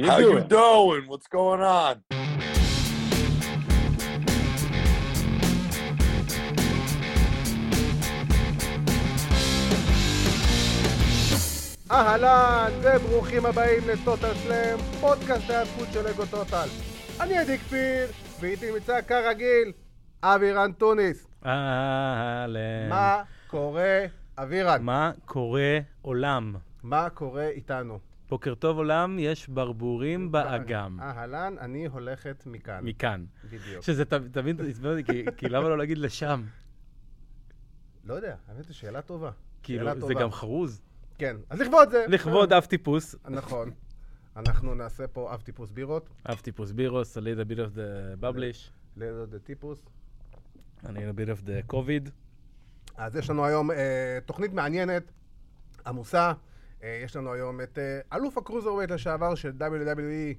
You How you doing? doing? What's going on? אהלן וברוכים הבאים לטוטל סלאם, פודקאסט ההיאבקות של לגו טוטל. אני עדי כפיר, ואיתי נמצא כרגיל, אבירן טוניס. אהלן. מה קורה, אבירן? מה קורה עולם? מה קורה איתנו? בוקר טוב עולם, יש ברבורים באגם. אהלן, אני הולכת מכאן. מכאן. בדיוק. שזה תמיד עצבן אותי, כי- למה לא להגיד לשם? לא יודע, האמת היא שאלה טובה. כאילו, זה. גם חרוז. כן, אז לכבוד זה. לכבוד אף טיפוס. נכון. אנחנו נעשה פה אב טיפוס בירות, אף טיפוס בירוס, a little bit of the publish, לידו דה טיפוס. a little bit of the COVID. אז יש לנו היום אה, תוכנית מעניינת, עמוסה. אה, יש לנו היום את אה, אלוף הקרוזרווייט לשעבר של WWE,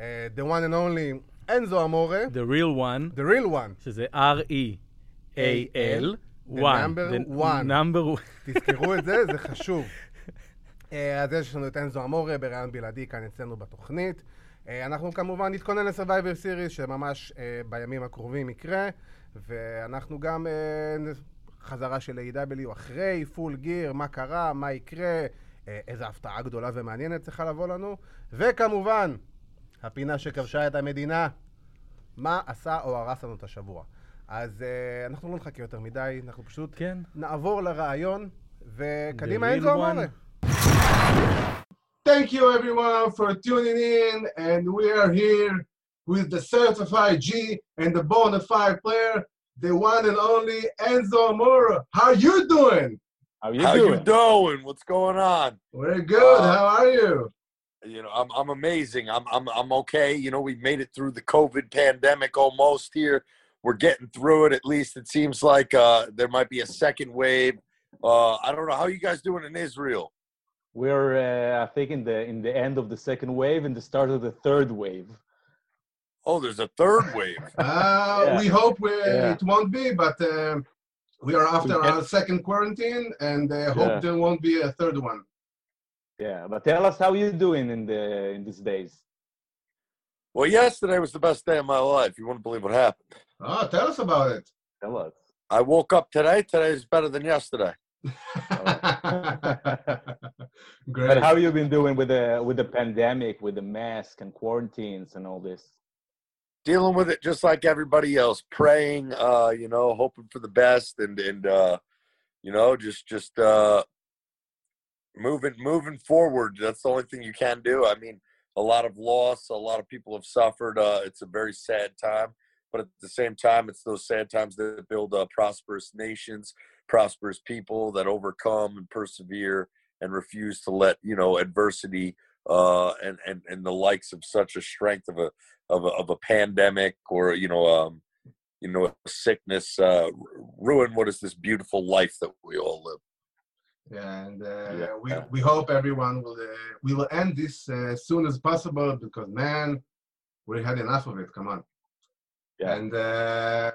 אה, The one and only, אנזו אמורה, The real one, The real one. שזה R-E-A-L, one. number The one. number one. תזכרו את זה, זה חשוב. אז יש לנו את אנזו אמורה בראיון בלעדי כאן אצלנו בתוכנית. אנחנו כמובן נתכונן ל-Survivor Series שממש בימים הקרובים יקרה, ואנחנו גם חזרה של A.W. אחרי, פול גיר, מה קרה, מה יקרה, אה, איזו הפתעה גדולה ומעניינת צריכה לבוא לנו, וכמובן, הפינה שכבשה את המדינה, מה עשה או הרס לנו את השבוע. אז אה, אנחנו לא נחכה יותר מדי, אנחנו פשוט כן. נעבור לרעיון, וקדימה real אמורה. one. Thank you everyone for tuning in, and we are here with the certified G and the bona fide player, the one and only Enzo Amora. How you doing? How you How doing? you doing? What's going on? Very good. Uh, How are you? You know, I'm I'm amazing. I'm I'm I'm okay. You know, we've made it through the COVID pandemic almost here. We're getting through it. At least it seems like uh, there might be a second wave. Uh, I don't know how you guys doing in Israel. We're, uh, I think, in the in the end of the second wave and the start of the third wave. Oh, there's a third wave. Uh, Yeah. We hope we, Yeah. it won't be, but um, we are after our second quarantine, and uh, hope Yeah. there won't be a third one. Yeah, but tell us how you're doing in the in these days. Well, yesterday was the best day of my life. You wouldn't believe what happened. Oh, tell us about it. Tell us. I woke up today. Today is better than yesterday. Great. But how you been doing with the with the pandemic, with the mask and quarantines and all this? Dealing with it just like everybody else praying uh you know hoping for the best and and uh you know just just uh moving moving forward. That's the only thing you can do. I mean a lot of loss a lot of people have suffered uh it's a very sad time but at the same time it's those sad times that build uh, prosperous nations prosperous people that overcome and persevere and refuse to let you know adversity uh and and and the likes of such a strength of a of a, of a pandemic or you know um you know a sickness uh ruin what is this beautiful life that we all live. And uh, Yeah. we, we hope everyone will uh, we will end this uh, as soon as possible because man we had enough of it. Come on. Yeah. and uh,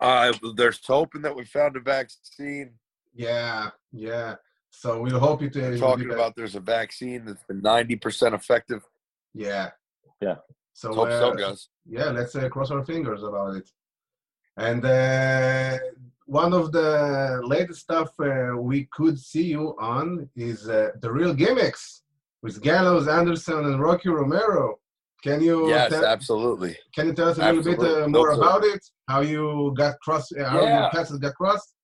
uh there's hoping that we found a vaccine. Yeah yeah so we hope it will be talking back. about there's a vaccine that's been 90% effective yeah Yeah. so Let's hope so uh, guys yeah let's uh, cross our fingers about it and uh, one of the latest stuff uh, we could see you on is uh, the real gimmicks with Gallows, Anderson, and Rocky Romero. Can you yes tell, absolutely can you tell us a little bit uh, more No about it? How you got crossed? Uh, how your Yeah. paths got crossed?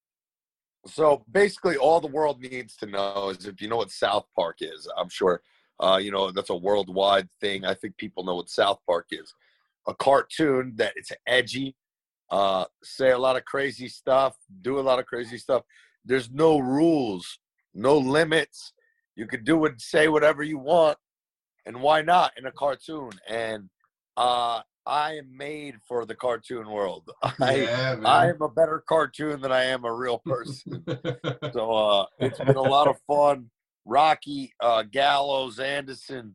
So basically all the world needs to know is if you know what south park is i'm sure uh, you know that's a worldwide thing. I think people know what south park is. A cartoon that it's edgy uh, say a lot of crazy stuff do a lot of crazy stuff. There's no rules no limits. You can do and say whatever you want and why not in a cartoon? And uh, i am made for the cartoon world I, yeah. I am a better cartoon than I am a real person. so uh, it's been a lot of fun. Rocky, uh, Gallows, Anderson,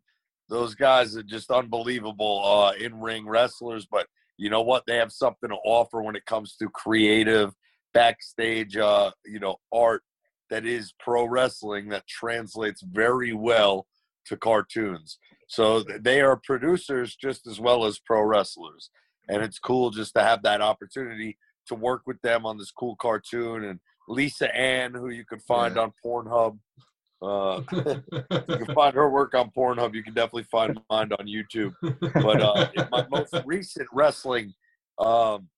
those guys are just unbelievable uh, in ring wrestlers. But you know what? They have something to offer when it comes to creative backstage, uh, you know, art that is pro wrestling that translates very well to cartoons. So they are producers just as well as pro wrestlers, and it's cool just to have that opportunity to work with them on this cool cartoon. And Lisa Ann, who you can find Yeah. on Pornhub. Uh, you can find her work on Pornhub. You can definitely find mine on YouTube. But uh, my most recent wrestling um,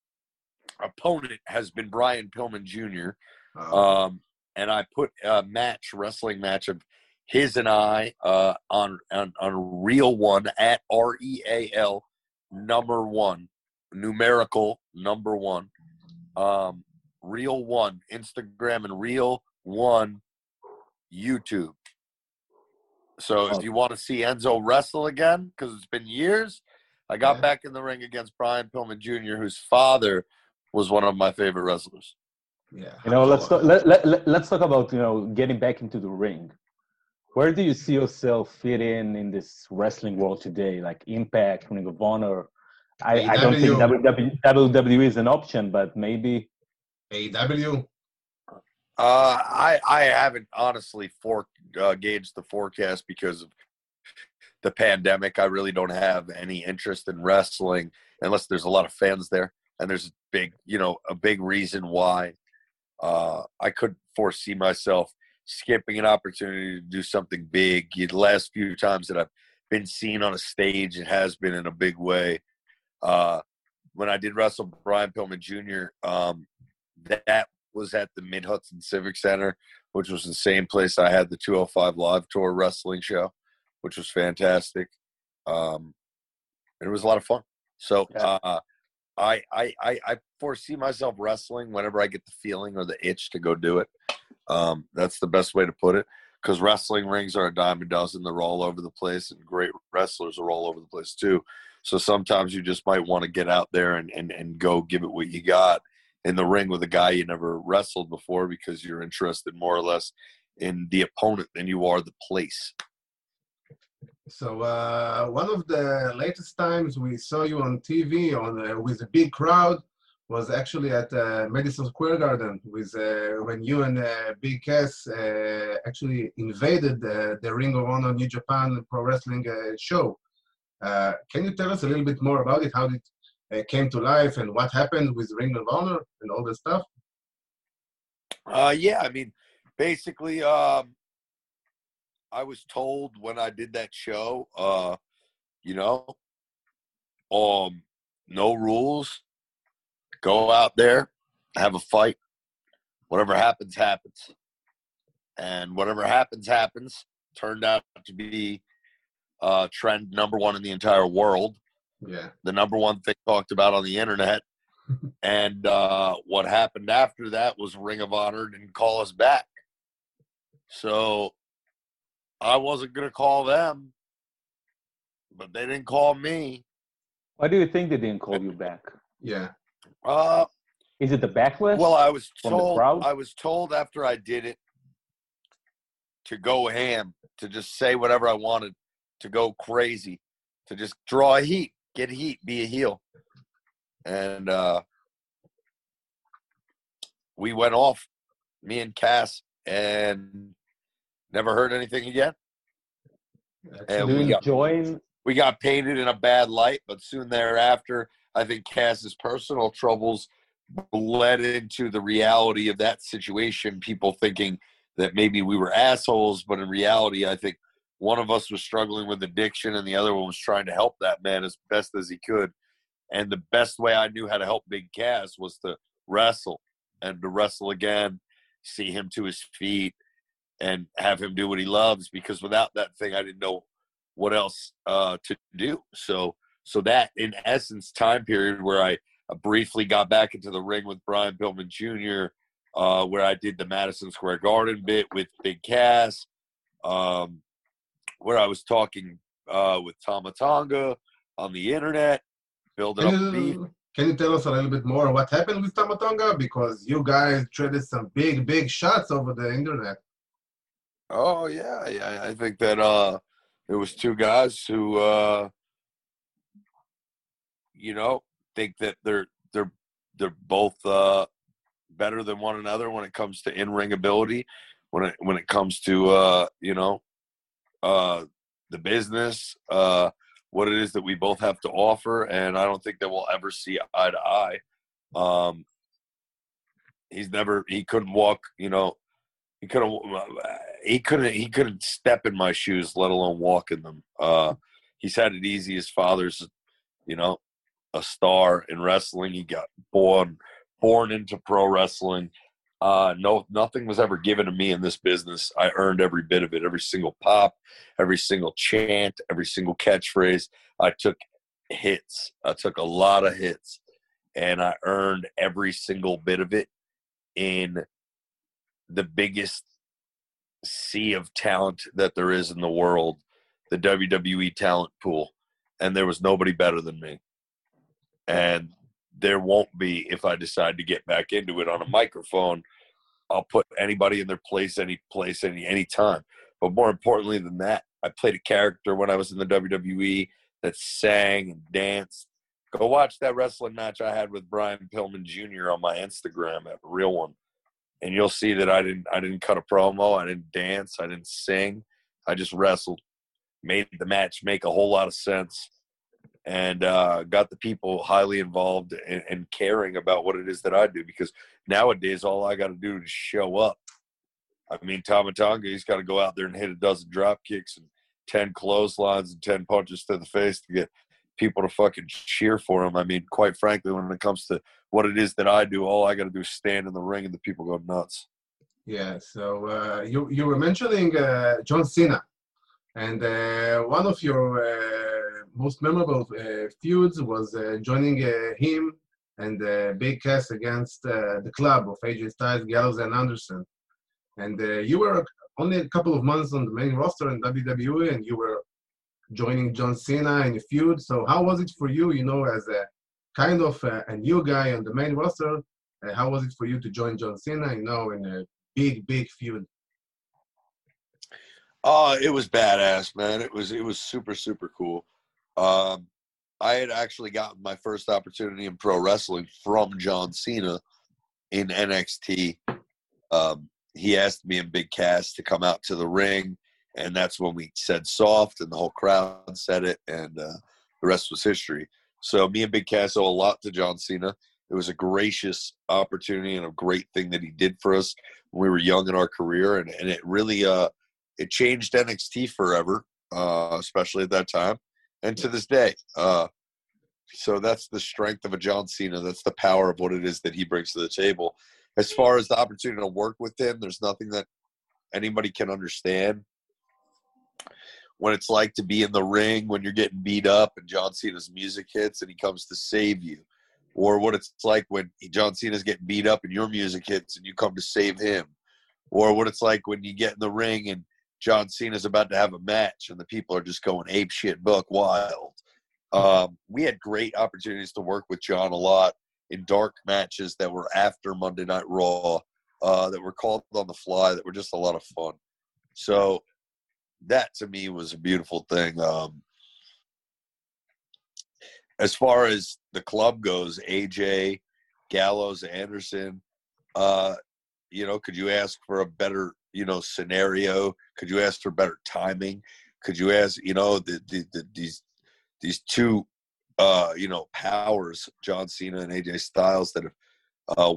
opponent has been Brian Pillman Jr. Oh, Um, and I put a match, wrestling match of his and I uh, on, on on Real One at R E A L number one, numerical number one, um, Real One Instagram and Real One YouTube. So if Oh. you want to see Enzo wrestle again, because it's been years, I got Yeah. back in the ring against Brian Pillman Jr., whose father was one of my favorite wrestlers. yeah. You know, let's talk, let, let, let, let's talk about you know getting back into the ring. Where do you see yourself fit in in this wrestling world today? Like Impact, Ring of Honor. I, I don't think AEW. WWE, WWE is an option, but maybe AEW. Uh, I I haven't honestly for uh, gauged the forecast because of the pandemic. I really don't have any interest in wrestling unless there's a lot of fans there, and there's a big, you know, a big reason why. Uh, I couldn't foresee myself skipping an opportunity to do something big. The last few times that I've been seen on a stage, it has been in a big way. Uh, when I did wrestle Brian Pillman Jr., um, that was at the Mid Hudson Civic Center, which was the same place I had the 205 Live Tour wrestling show, which was fantastic. Um, it was a lot of fun. So uh, I, I I I foresee myself wrestling whenever I get the feeling or the itch to go do it. Um, that's the best way to put it. Because wrestling rings are a dime a dozen; they're all over the place, and great wrestlers are all over the place too. So sometimes you just might want to get out there and, and, and go give it what you got in the ring with a guy you never wrestled before because you're interested more or less in the opponent than you are the place. So uh, one of the latest times we saw you on TV on uh, with a big crowd was actually at uh, Madison Square Garden with uh, when you and uh, Big Cass uh, actually invaded the Ring of Honor New Japan Pro Wrestling show. Uh, can you tell us a little bit more about it? How it uh, came to life and what happened with Ring of Honor and all the stuff? Uh, yeah, I mean, basically, um, I was told when I did that show, uh, you know, um, no rules, go out there, have a fight, whatever happens, happens, and whatever happens, happens. Turned out to be uh, trend number one in the entire world Yeah. the number one thing talked about on the internet. and uh, what happened after that was Ring of Honor didn't call us back. So I wasn't going to call them, but they didn't call me. why do you think they didn't call you back? Yeah. Uh, Is it the backlash? well, I was told? I was told after I did it to go ham, to just say whatever I wanted, to go crazy, to just draw heat, get heat, be a heel. And uh we went off, me and Cass, and never heard anything again. And do we you got join? we got painted in a bad light, but soon thereafter, I think Cass's personal troubles led into the reality of that situation. People thinking that maybe we were assholes, but in reality, I think one of us was struggling with addiction and the other one was trying to help that man as best as he could. And the best way I knew how to help Big Cass was to wrestle and to wrestle again, see him to his feet, and have him do what he loves. Because without that thing, I didn't know what else uh, to do. So, so that in essence time period where I uh, briefly got back into the ring with Brian Pillman Jr., uh, where I did the Madison Square Garden bit with Big Cass, um, where I was talking uh, with Tomatonga on the internet, building Can up you, can you tell us a little bit more what happened with Tamatonga? Because you guys traded some big, big shots over the internet. Oh yeah, yeah. I think that uh it was two guys who uh you know think that they're they're they're both uh better than one another when it comes to in ring ability, when it when it comes to uh, you know, uh the business, uh, what it is that we both have to offer, and I don't think that we'll ever see eye to eye. Um, he's never he couldn't walk, you know, he couldn't he couldn't he couldn't step in my shoes, let alone walk in them. Uh, he's had it easy. His father's, you know, a star in wrestling. He got born born into pro wrestling. Uh, no, nothing was ever given to me in this business. I earned every bit of it, every single pop, every single chant, every single catchphrase. I took hits. I took a lot of hits, and I earned every single bit of it in the biggest sea of talent that there is in the world, the WWE talent pool, and there was nobody better than me. And there won't be if I decide to get back into it on a microphone. I'll put anybody in their place, any place, any any time. But more importantly than that, I played a character when I was in the WWE that sang and danced. Go watch that wrestling match I had with Brian Pillman Jr. on my Instagram, a real one, and you'll see that I didn't I didn't cut a promo, I didn't dance, I didn't sing, I just wrestled, made the match make a whole lot of sense and uh, got the people highly involved and, and, caring about what it is that I do. Because nowadays, all I got to do is show up. I mean, Tama Tonga, he's got to go out there and hit a dozen drop kicks and ten clotheslines and ten punches to the face to get people to fucking cheer for him. I mean, quite frankly, when it comes to what it is that I do, all I got to do is stand in the ring and the people go nuts. Yeah. So uh, you you were mentioning uh, John Cena, and uh, one of your uh, most memorable uh, feuds was uh, joining him and Big Cass against the club of AJ Styles, Gallows, and Anderson. And you were only a couple of months on the main roster in WWE, and you were joining John Cena in a feud. So how was it for you, you know, as a kind of a, a new guy on the main roster? Uh, how was it for you to join John Cena, you know, in a big, big feud? Oh, it was badass, man. It was it was super super cool. Um, I had actually gotten my first opportunity in pro wrestling from John Cena in NXT. Um, he asked me in Big Cass to come out to the ring, and that's when we said soft, and the whole crowd said it, and uh, the rest was history. So me and Big Cass owe a lot to John Cena. It was a gracious opportunity and a great thing that he did for us when we were young in our career, and, and it really uh, it changed NXT forever, uh, especially at that time and to this day. Uh, so that's the strength of a John Cena. That's the power of what it is that he brings to the table. As far as the opportunity to work with him, there's nothing that anybody can understand when it's like to be in the ring when you're getting beat up and John Cena's music hits and he comes to save you, or what it's like when John Cena's getting beat up and your music hits and you come to save him, or what it's like when you get in the ring and John Cena's about to have a match and the people are just going ape shit buck wild. Um, we had great opportunities to work with John a lot in dark matches that were after Monday Night Raw, uh, that were called on the fly, that were just a lot of fun. So that to me was a beautiful thing. Um, as far as the club goes, AJ, Gallows, Anderson, uh, you know, could you ask for a better you know scenario? Could you ask for better timing? Could you ask you know the, the, the these these two uh, you know powers, John Cena and AJ Styles, that have uh,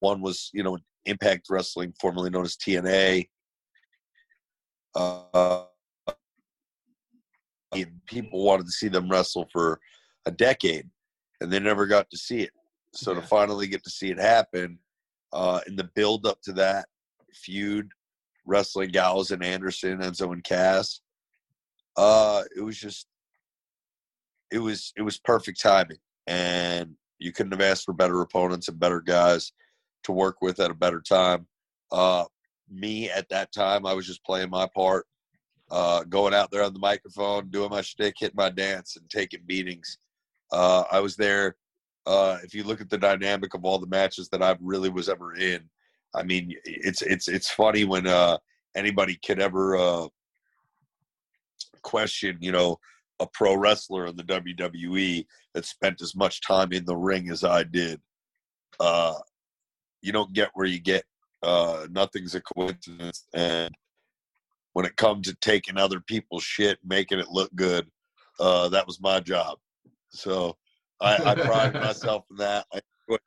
one was you know Impact Wrestling, formerly known as TNA. Uh, people wanted to see them wrestle for a decade, and they never got to see it. So yeah. to finally get to see it happen, uh, in the build up to that feud wrestling Gals and Anderson, Enzo and Cass. Uh, it was just, it was it was perfect timing, and you couldn't have asked for better opponents and better guys to work with at a better time. Uh, me at that time, I was just playing my part, uh, going out there on the microphone, doing my shtick, hitting my dance, and taking beatings. Uh, I was there. Uh, if you look at the dynamic of all the matches that I really was ever in, I mean, it's it's it's funny when uh, anybody could ever uh, question, you know, a pro wrestler in the WWE that spent as much time in the ring as I did. Uh, you don't get where you get. Uh, nothing's a coincidence, and when it comes to taking other people's shit, making it look good, uh, that was my job. So I, I pride myself in that. I enjoyed,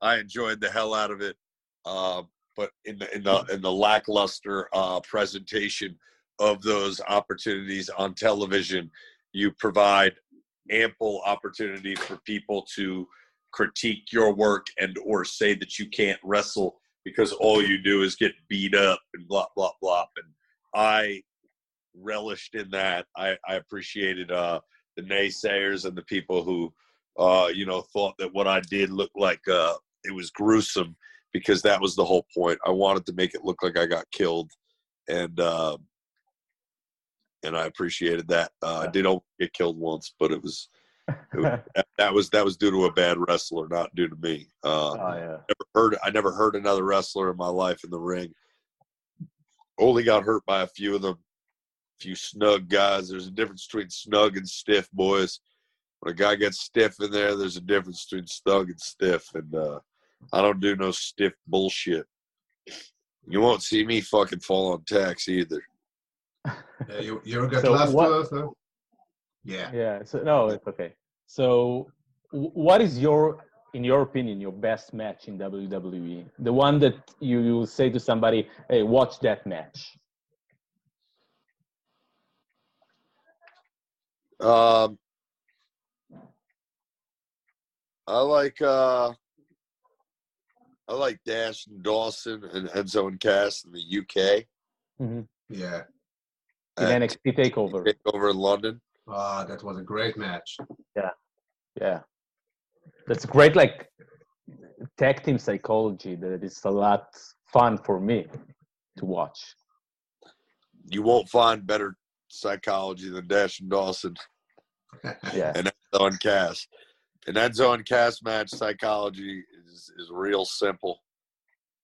I enjoyed the hell out of it. Uh, but in the in the in the lackluster uh, presentation of those opportunities on television, you provide ample opportunity for people to critique your work and or say that you can't wrestle because all you do is get beat up and blah blah blah. And I relished in that. I, I appreciated uh, the naysayers and the people who, uh, you know, thought that what I did looked like uh, it was gruesome because that was the whole point. I wanted to make it look like I got killed, and uh, and I appreciated that. Uh, I did only get killed once, but it was. It was that was that was due to a bad wrestler, not due to me. Uh, oh, yeah. never heard I never hurt another wrestler in my life in the ring. Only got hurt by a few of them, a few snug guys. There's a difference between snug and stiff, boys. When a guy gets stiff in there, there's a difference between snug and stiff, and uh, I don't do no stiff bullshit. You won't see me fucking fall on tax either. Yeah, you, you got So last what- so- Yeah. Yeah. So no, it's okay. So, what is your, in your opinion, your best match in WWE? The one that you, you say to somebody, "Hey, watch that match." Um, I like uh, I like Dash and Dawson and Enzo and Cass in the UK. Yeah. In and NXT Takeover. Takeover in London. Ah, that was a great match. Yeah, yeah, that's great. Like tag team psychology. That is a lot fun for me to watch. You won't find better psychology than Dash and Dawson Yeah. and Enzo and Cass. An Enzo and Cass match psychology is is real simple.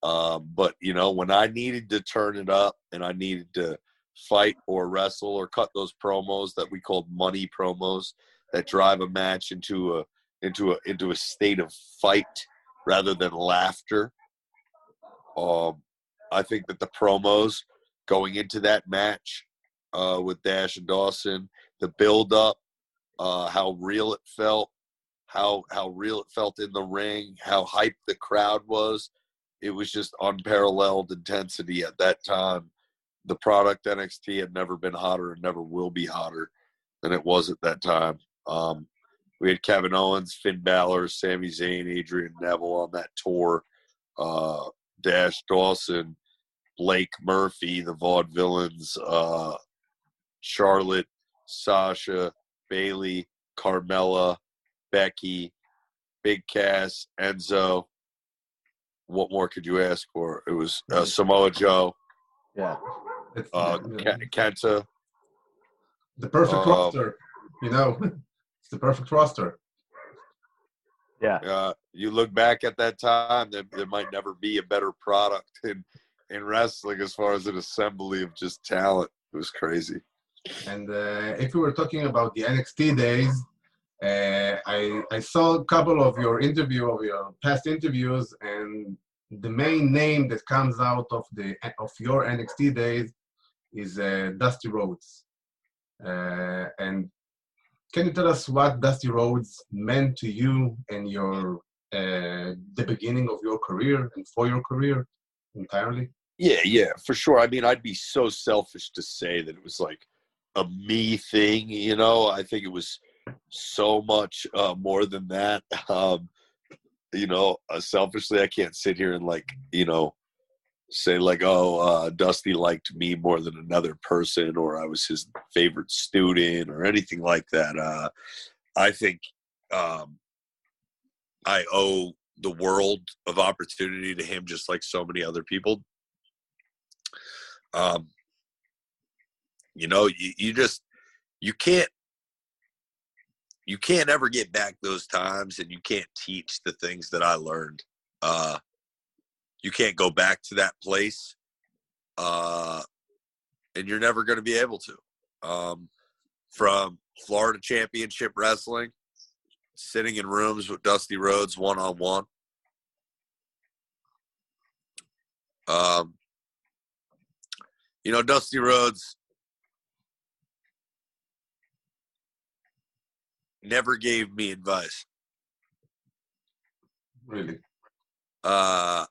Um, but you know, when I needed to turn it up and I needed to fight or wrestle or cut those promos that we called money promos that drive a match into a into a into a state of fight rather than laughter. Um, I think that the promos going into that match uh, with Dash and Dawson, the build up, uh, how real it felt, how how real it felt in the ring, how hyped the crowd was. It was just unparalleled intensity at that time. The product NXT had never been hotter and never will be hotter than it was at that time. Um, we had Kevin Owens, Finn Balor, Sami Zayn, Adrian Neville on that tour. Uh, Dash Dawson, Blake Murphy, the Vaudevillains, uh, Charlotte, Sasha, Bailey, Carmella, Becky, Big Cass, Enzo. What more could you ask for? It was uh, Samoa Joe, Yeah. It's uh, the, Kenta. the perfect uh, roster, you know. it's the perfect roster. Yeah. Uh, you look back at that time, there, there might never be a better product in in wrestling as far as an assembly of just talent. It was crazy. And uh, if we were talking about the NXT days, uh, I I saw a couple of your interview of your past interviews, and the main name that comes out of the of your NXT days is uh, Dusty Roads. Uh, and can you tell us what Dusty Roads meant to you and your uh, the beginning of your career and for your career entirely? Yeah, yeah, for sure. I mean, I'd be so selfish to say that it was like a me thing, you know. I think it was so much uh, more than that. Um, you know, uh, selfishly, I can't sit here and like, you know, say like, oh, uh, Dusty liked me more than another person, or I was his favorite student, or anything like that. Uh, I think um, I owe the world of opportunity to him, just like so many other people um, you know you, you just you can't you can't ever get back those times and you can't teach the things that i learned uh you can't go back to that place uh and you're never going to be able to um from florida championship wrestling sitting in rooms with dusty rhodes one-on-one um You know, Dusty Rhodes never gave me advice. Really? Uh,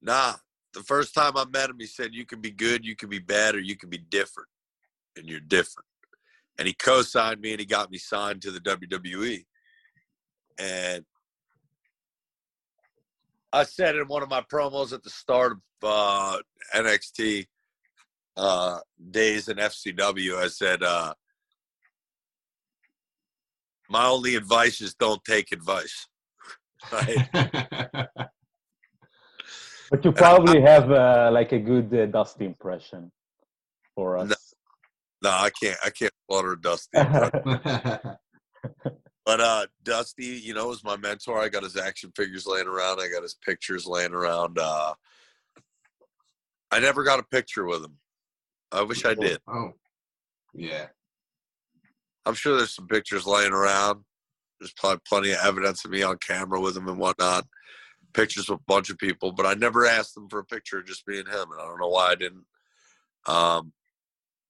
nah. The first time I met him, he said, "You can be good, you can be bad, or you can be different, and you're different." And he co-signed me, and he got me signed to the WWE. And I said in one of my promos at the start of uh, NXT uh, days in FCW, I said, uh, "My only advice is don't take advice." But you probably have uh, like a good uh, Dusty impression for us. No. No, I can't. I can't slaughter Dusty. but uh, Dusty, you know, was my mentor. I got his action figures laying around. I got his pictures laying around. Uh, I never got a picture with him. I wish I did. oh, yeah. I'm sure there's some pictures laying around. There's probably plenty of evidence of me on camera with him and whatnot. Pictures with a bunch of people, but I never asked them for a picture of just me and him, and I don't know why I didn't. Um,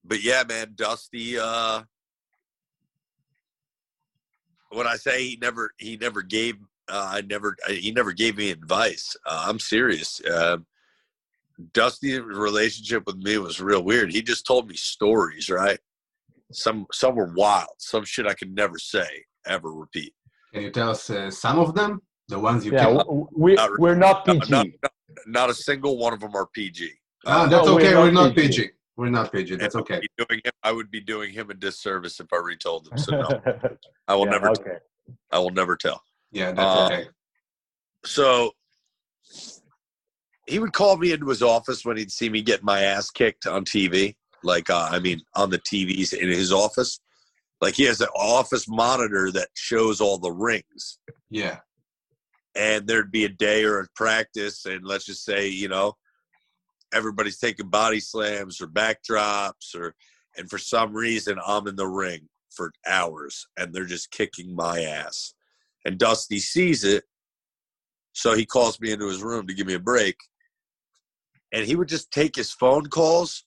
but yeah, man, Dusty. Uh, when I say he never, he never gave. Uh, I never, he never gave me advice. Uh, I'm serious. Uh, Dusty's relationship with me was real weird. He just told me stories, right? Some some were wild. Some shit I could never say, ever repeat. Can you tell us uh, some of them? The ones you Yeah, can. w- we Not we're not PG. not, not, not a single one of them are PG. Ah, Uh, that's no, we're okay. not We're not PG. PG. We're not PG. That's I would okay. be doing him- I would be doing him a disservice if I retold them. So no, I will Yeah, never. Okay. I will never tell. Yeah, that's Uh, okay. So he would call me into his office when he'd see me get my ass kicked on TV. Like, uh, I mean, on the TVs in his office. Like, he has an office monitor that shows all the rings. Yeah. And there'd be a day or a practice, and let's just say, you know, everybody's taking body slams or backdrops, or, and for some reason, I'm in the ring for hours and they're just kicking my ass. And Dusty sees it so he calls me into his room to give me a break. And he would just take his phone calls,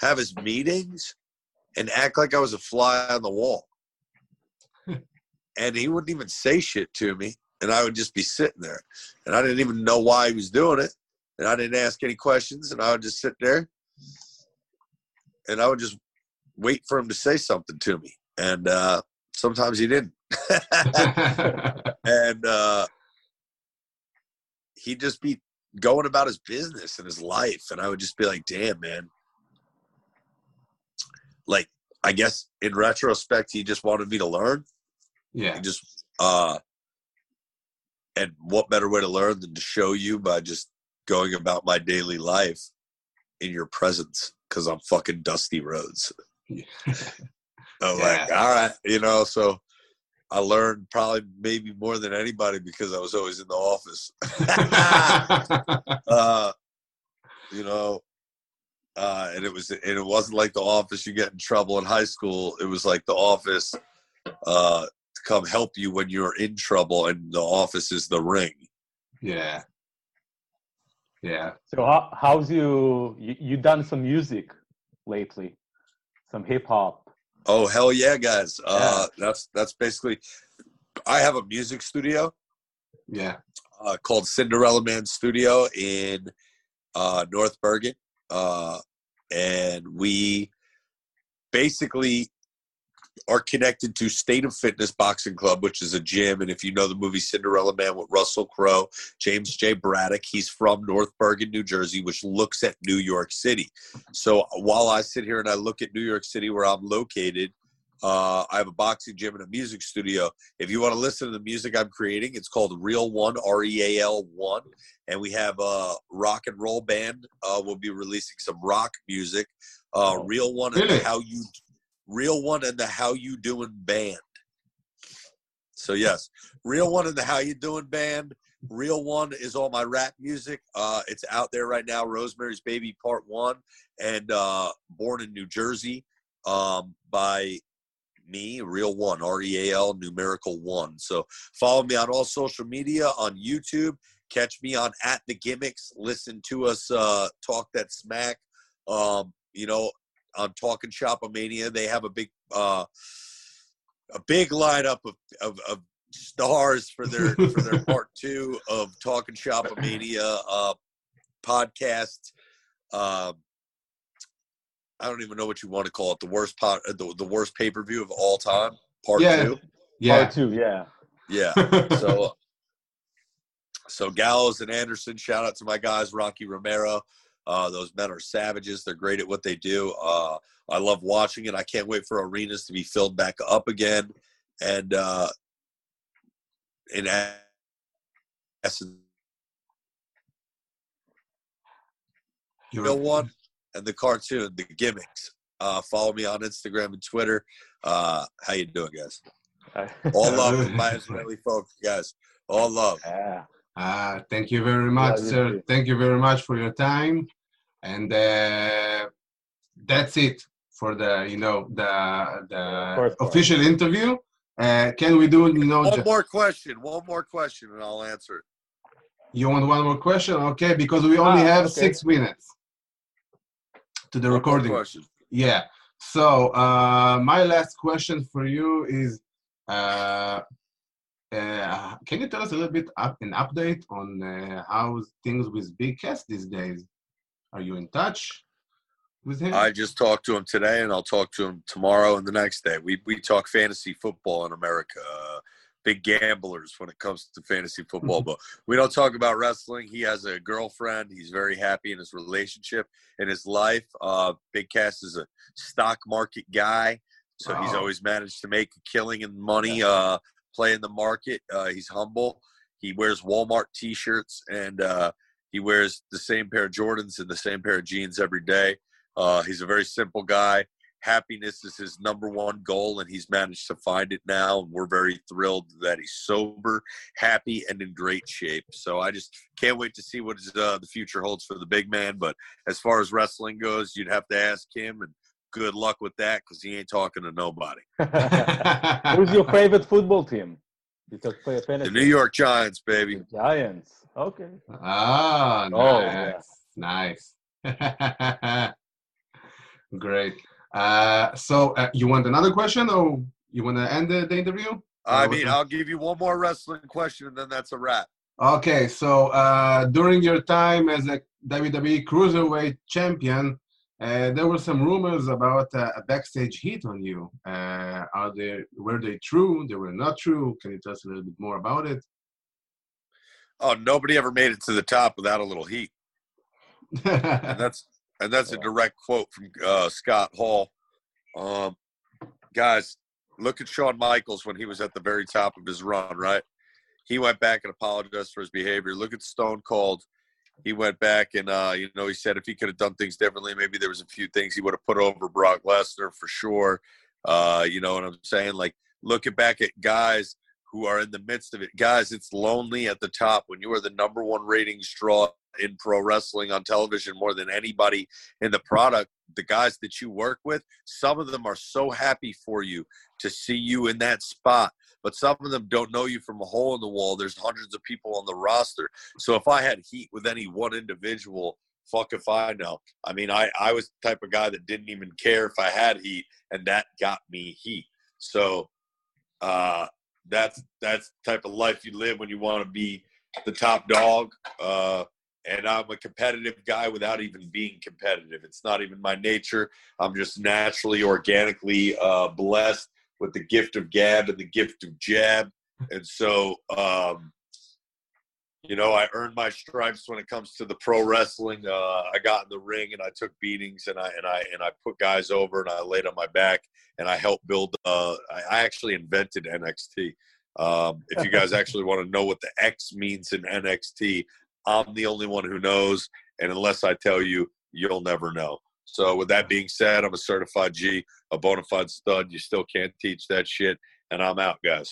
have his meetings, and act like I was a fly on the wall. and he wouldn't even say shit to me. And I would just be sitting there. And I didn't even know why he was doing it. And I didn't ask any questions. And I would just sit there. And I would just wait for him to say something to me. And uh, sometimes he didn't. and uh, he'd just be going about his business and his life and i would just be like damn man like i guess in retrospect he just wanted me to learn yeah. he just uh and what better way to learn than to show you by just going about my daily life in your presence because i'm fucking dusty roads i'm like all right you know so i learned probably maybe more than anybody because i was always in the office. Uh, you know, uh, and it was, and it wasn't like the office you get in trouble in high school. It was like the office uh, to come help you when you're in trouble, and the office is the ring. yeah. Yeah. So how, how's you, you you done some music lately? Some hip hop. Oh hell yeah, guys! Uh, that's that's basically. I have a music studio Yeah. uh, called Cinderella Man Studio in uh, North Bergen, uh, and we basically are connected to State of Fitness Boxing Club, which is a gym. And if you know the movie Cinderella Man with Russell Crowe, James J. Braddock, he's from North Bergen, New Jersey, which looks at New York City. So while I sit here and I look at New York City, where I'm located, uh, I have a boxing gym and a music studio. If you want to listen to the music I'm creating, it's called Real One, R E A L One, and we have a rock and roll band. Uh, we'll be releasing some rock music. Uh, Oh. Real One Really? How You, Real One and the How You Doing band. So yes, Real One and the How You Doing band. Real One is all my rap music. Uh, it's out there right now. Rosemary's Baby Part One and uh, Born in New Jersey um, by me, Real One, R E A L numerical one. So follow me on all social media on YouTube catch me on at the gimmicks. Listen to us uh, talk that smack. Um, you know, on Talking Shopomania, they have a big uh, a big lineup of, of, of stars for their for their part two of Talking Shopomania uh, podcast. Um, I don't even know what you want to call it. The worst pot, the, the worst pay per view of all time. Part Yeah. two. Yeah. Part two, yeah. Yeah. So, so Gallows and Anderson. Shout out to my guys, Rocky Romero. Uh, those men are savages. They're great at what they do. Uh, I love watching it. I can't wait for arenas to be filled back up again. And uh, in essence, you know what? and the cartoon, the gimmicks. Uh, follow me on Instagram and Twitter. Uh, how you doing, guys? All love my Israeli folks, guys. All love. yeah. Uh, thank you very much, Yeah, sir. too. Thank you very much for your time. And uh, that's it for the, you know, the the First part. official interview. Uh, can we do, you know, One ju- more question. One more question, and I'll answer it. you want one more question? Okay, because we only Ah, have okay. six minutes to the One recording. question. Yeah. So uh, my last question for you is, uh, uh, can you tell us a little bit up, an update on uh, how things with Big Cass these days? Are you in touch with him? I just talked to him today, and I'll talk to him tomorrow and the next day. We we talk fantasy football in America. Uh, big gamblers when it comes to fantasy football, but we don't talk about wrestling. He has a girlfriend. He's very happy in his relationship, in his life. Uh, Big Cass is a stock market guy, so he's always managed to make a killing and money uh, playing the market. Uh, he's humble. He wears Walmart T-shirts and uh, he wears the same pair of Jordans and the same pair of jeans every day. Uh, he's a very simple guy. Happiness is his number one goal, and he's managed to find it now. And we're very thrilled that he's sober, happy, and in great shape. So I just can't wait to see what his, uh, the future holds for the big man. But as far as wrestling goes, you'd have to ask him, and good luck with that because he ain't talking to nobody. Who's your favorite football team? You talk for The New York Giants, baby. The Giants. Okay. Ah, nice, Oh, yeah. nice. Great. Uh, so uh, you want another question, or you want to end the, the interview? I mean, what's I'll give you one more wrestling question, and then that's a wrap. Okay, so uh, during your time as a WWE Cruiserweight Champion, uh, there were some rumors about uh, a backstage heat on you. Uh, are they were they true? They were not true. Can you tell us a little bit more about it? Oh, nobody ever made it to the top without a little heat. and that's and that's a direct quote from uh, Scott Hall. Um, guys, look at Shawn Michaels when he was at the very top of his run. Right, he went back and apologized for his behavior. Look at Stone Cold. He went back and uh, you know he said if he could have done things differently, maybe there was a few things he would have put over Brock Lesnar for sure. Uh, you know what I'm saying? Like looking back at guys who are in the midst of it. Guys, it's lonely at the top when you are the number one ratings draw in pro wrestling on television more than anybody in the product. The guys that you work with, some of them are so happy for you to see you in that spot, but some of them don't know you from a hole in the wall. There's hundreds of people on the roster. So if I had heat with any one individual, fuck if I know. I mean, I, I was the type of guy that didn't even care if I had heat, and that got me heat. So uh, that's that's the type of life you live when you want to be the top dog. Uh, and I'm a competitive guy without even being competitive. It's not even my nature. I'm just naturally, organically uh, blessed with the gift of gab and the gift of jab. And so, um, you know, I earned my stripes when it comes to the pro wrestling. Uh, I got in the ring and I took beatings and I and I and I put guys over and I laid on my back and I helped build. Uh, I, actually invented NXT. Um, if you guys actually want to know what the X means in NXT, I'm the only one who knows, and unless I tell you, you'll never know. So, with that being said, I'm a certified G, a bona fide stud. You still can't teach that shit, and I'm out, guys.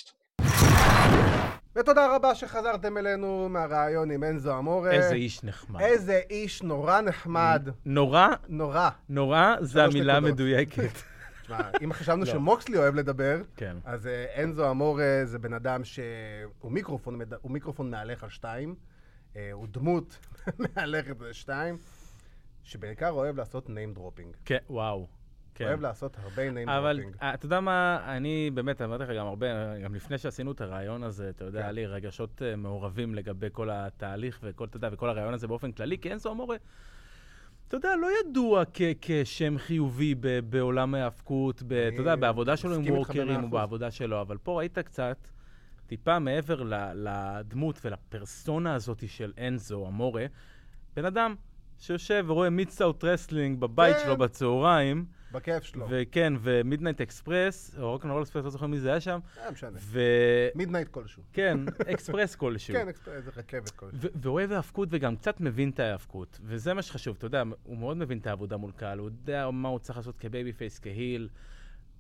ותודה רבה שחזרתם אלינו מהראיון עם אנזו אמורה. איזה איש נחמד. איזה איש נורא נחמד. נורא, נורא. נורא, זה המילה. המדויקת. תשמע, אם חשבנו לא. שמוקסלי אוהב לדבר, כן. אז אה, אנזו אמורה זה בן אדם שהוא מיקרופון, מד- הוא מיקרופון מהלך על שתיים. אה, הוא דמות מהלכת לשתיים, שבעיקר אוהב לעשות name dropping. כן, וואו. כן. אוהב לעשות הרבה name אבל dropping. אה, אתה יודע מה, אני באמת, אמרתי לך גם הרבה, גם לפני שעשינו את הרעיון הזה, אתה יודע, כן. היה לי רגשות אה, מעורבים לגבי כל התהליך וכל, אתה יודע, וכל הרעיון הזה באופן כללי, כי אנזו אמורה, אתה יודע, לא ידוע כ- כשם חיובי ב- בעולם ההאבקות, ב- אתה יודע, אני בעבודה שלו עם וורקרים או. בעבודה שלו, אבל פה ראית קצת, טיפה מעבר ל- לדמות ולפרסונה הזאת של אנזו, אמורה, בן אדם שיושב ורואה Mid-South Wrestling בבית כן. שלו בצהריים, בכיף שלו. וכן, ו Midnight Express, או Rock 'n' Roll Express, לא זוכר מי זה היה שם, אה, משנה. Midnight כלשהו. אקספרס כלשהו. כן, איזה רכבת כלשהו. ואוהב האבקות וגם קצת מבין את ההאבקות, וזה מה שחשוב, אתה יודע, הוא מאוד מבין את העבודה מול קהל, הוא יודע מה הוא צריך לעשות כ babyface, כ heel,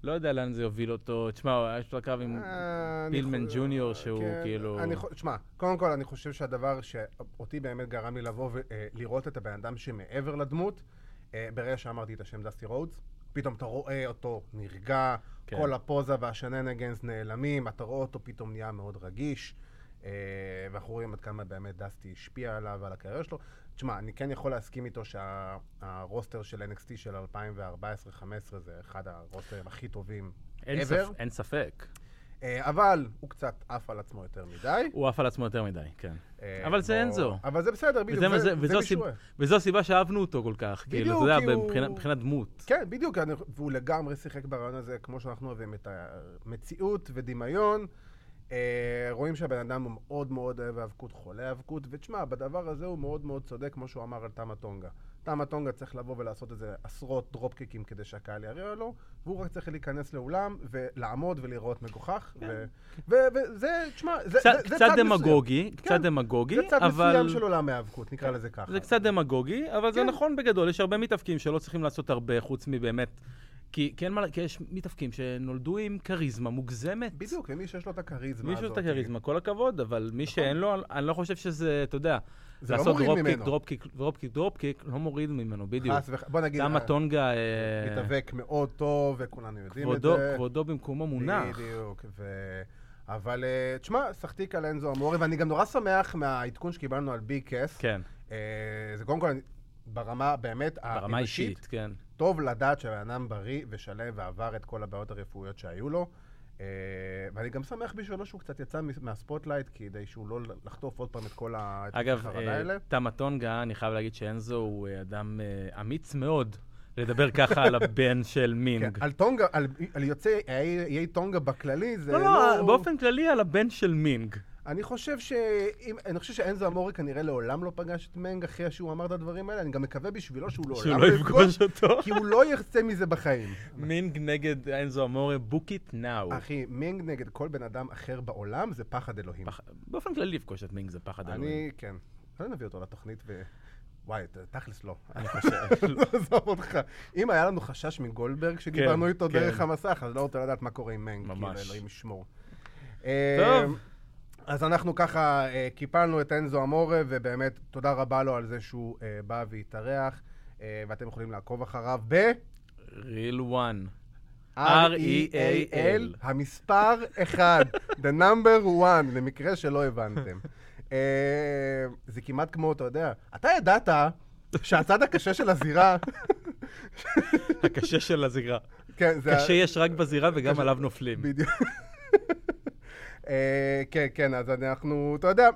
לא יודע לאן זה יוביל אותו, תשמע, יש לו קרב עם... אה, פילמן ג'וניור שהוא כן, כאילו- אני חו- שמע, קודם כל אני חושב שהדבר שאותי באמת גרם לי לבוא ולראות את הבן אדם שמעבר לדמות, אה, ברגע שאמרתי את השם דסטי רודס, פתאום אתה רואה אותו נרגע, כן. כל הפוזה וה shenanigans נעלמים, אתה רואה אותו פתאום נהיה מאוד רגיש, אה, ואנחנו רואים עד כמה באמת דסטי השפיע עליו ועל הקריירה שלו. תשמע, אני כן יכול להסכים איתו שהרוסטר של NXT של 2014-2015 זה אחד הרוסטרים הכי טובים אין, ever. ספ... אין ספק. אה, אבל הוא קצת עף על עצמו יותר מדי. הוא עף על עצמו יותר מדי, כן. אה, אבל זה בוא- אנזו. אבל זה בסדר, בדיוק, זה- זה- זה וזו מי הסיב- שהוא אוהב. וזו הסיבה שאהבנו אותו כל כך, כאילו, בדיוק, אתה יודע, הוא- מבחינת מבחינת דמות. כן, בדיוק, אני- והוא לגמרי שיחק ברעיון הזה, כמו שאנחנו אוהבים, את המציאות ודמיון. אה, רואים שהבן אדם הוא מאוד מאוד אוהב האבקות, חולה האבקות, ותשמע, בדבר הזה הוא מאוד מאוד צודק, כמו שהוא אמר על תמה טונגה. תמה טונגה צריך לבוא ולעשות איזה עשרות דרופקיקים כדי שהקהל יראה לו, והוא רק צריך להיכנס לאולם ולעמוד ולראות מגוחך. ו- ו- וזה, תשמע, זה קצת- זה- זה קצת צד מסוים. דמגוגי, קצת כן. דמגוגי, זה צד אבל... מסוים של עולם ההיאבקות, נקרא לזה ככה. זה קצת דמגוגי, אבל זה כן. נכון בגדול, יש הרבה מתאבקים שלא צריכים לעשות הרבה, חוץ מבאמת... כי, כי, אין מה, כי יש מתאבקים שנולדו עם כריזמה מוגזמת. בדיוק, ומי שיש לו את הכריזמה מי שיש לו הזאת. את הכריזמה, כל הכבוד, אבל מי שאין לו, אני לא חושב שזה, אתה יודע, זה לא לעשות מוריד דרופ קיק, ממנו. דרופ קיק, דרופ קיק, דרופ קיק, לא מוריד ממנו, בדיוק. חס וח... בוא נגיד, תמה אה, טונגה, אה, מתאבק מאוד טוב, וכולנו יודעים כבודו, את זה. כבודו במקומו מונח. בדיוק, ו... אבל אה, תשמע, שחטיק על אנזו אמורה, ואני גם נורא שמח מהעדכון שקיבלנו על ביג קאס. כן, זה קודם כל, ברמה באמת ברמה האנושית, אישית, כן. טוב לדעת שהבן אדם בריא ושלם ועבר את כל הבעיות הרפואיות שהיו לו. אה, ואני גם שמח בשבילו שהוא קצת יצא מה spotlight, כדי שהוא לא לחטוף עוד פעם את כל אגב, החרדה אה, האלה. תמה טונגה, אני חייב להגיד שאנזו הוא אה, אדם אה, אמיץ מאוד לדבר ככה על הבן של כן, מנג. על טונגה, על, על יוצאי איי טונגה בכללי, זה לא, לא, באופן כללי על הבן של מנג. אני חושב ש... אם- אני חושב שאנזו אמורה כנראה לעולם לא פגש את מנג אחרי שהוא אמר את הדברים האלה, אני גם מקווה בשבילו שהוא לעולם שהוא לא יפגוש אותו. כי הוא לא ירצה מזה בחיים. מנג נגד אנזו אמורה, book it now. אחי, מנג נגד כל בן אדם אחר בעולם זה פחד אלוהים. פח- באופן כללי לפגוש את מנג זה פחד אלוהים. אני, כן. לא נביא אותו לתוכנית ו... וואי, תכלס לא. אני חושב. עזוב אותך. אם היה לנו חשש מגולדברג שדיברנו כן, איתו כן. דרך המסך, אז לא רוצה לדעת מה קורה עם מנג. ממש. כאילו, אלוהים ישמור. טוב. אז אנחנו ככה אה, קיפלנו את אנזו אמורה, ובאמת תודה רבה לו על זה שהוא אה, בא והתארח, אה, ואתם יכולים לעקוב אחריו ב... real one. R-E-A-L, המספר 1, the number one, למקרה שלא הבנתם. אה, זה כמעט כמו, אתה יודע, אתה ידעת שהצד הקשה של הזירה, הקשה של הזירה. כן, זה... קשה יש רק בזירה וגם עליו נופלים. בדיוק. אה, כן, כן, אז אנחנו, אתה יודע,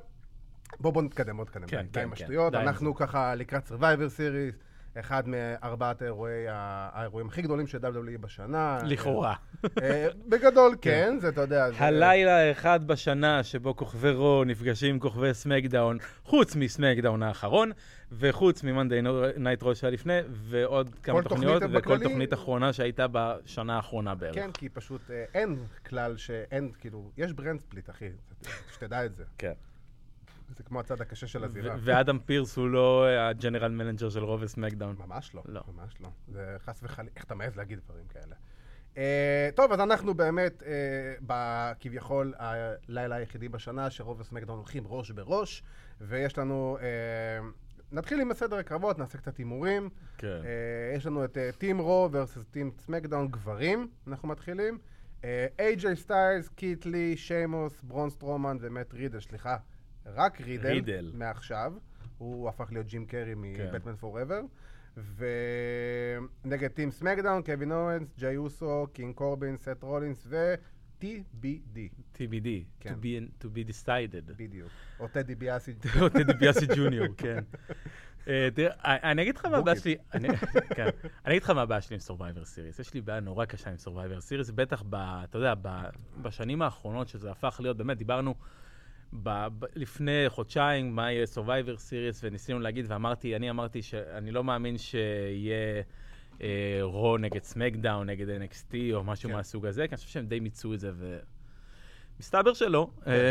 בוא, בוא נתקדם, בוא נתקדם. כן, די עם כן, כן, השטויות. עם אנחנו ככה לקראת Survivor Series, אחד מארבעת האירועי, האירועים הכי גדולים של WWE בשנה. לכאורה. אה, בגדול, כן, זה, אתה יודע, זה... הלילה האחד בשנה שבו כוכבי רו נפגשים עם כוכבי סמקדאון, חוץ מסמקדאון האחרון, וחוץ ממאנדי Night Raw שהיה לפני, ועוד כמה תוכניות, וכל בכללי- תוכנית אחרונה שהייתה בשנה האחרונה בערך. כן, כי פשוט אה, אין כלל שאין, כאילו, יש brand split, אחי, שתדע את זה. כן. זה כמו הצד הקשה של הזירה. ואדם פירס הוא לא ה general manager של רו וסמקדאון. ממש לא, לא. ממש לא. זה חס וחלילה, איך אתה מעז להגיד דברים כאלה? אה, טוב, אז אנחנו באמת, אה, ב- כביכול, הלילה היחידי בשנה שרו וסמקדאון הולכים ראש בראש, ויש לנו... אה, נתחיל עם הסדר הקרבות, נעשה קצת הימורים. כן. אה, יש לנו את team רו versus team סמקדאון גברים, אנחנו מתחילים. איי-ג'יי סטיילס, קיט לי, שיימוס, ברון סטרומן ומט רידר, סליחה, רק רידל, רידל. מעכשיו. הוא הפך להיות ג'ים קרי כן. מ Batman Forever. ונגד team סמקדאון, קווין אוונס, ג'יי אוסו, קינג קורבין, סט רולינס ו-TBD, TBD, כן. to be- to be decided. בדיוק. או טדי ביאסי. או טדי ביאסי ג'וניור, כן. אה, תראה, אני אגיד לך מה הבעיה. שלי, אני כן. אני אגיד לך מה הבעיה שלי עם Survivor Series. יש לי בעיה נורא קשה עם Survivor Series, בטח, אתה יודע, בשנים האחרונות, שזה הפך להיות, באמת, דיברנו ב- ב- לפני חודשיים מה יהיה Survivor Series, וניסינו להגיד, ואמרתי, אני אמרתי שאני לא מאמין שיהיה אה, רו נגד סמקדאון, נגד NXT, או משהו כן. מהסוג הזה, כי אני חושב שהם די מיצו את זה, ומסתבר שלא. אה,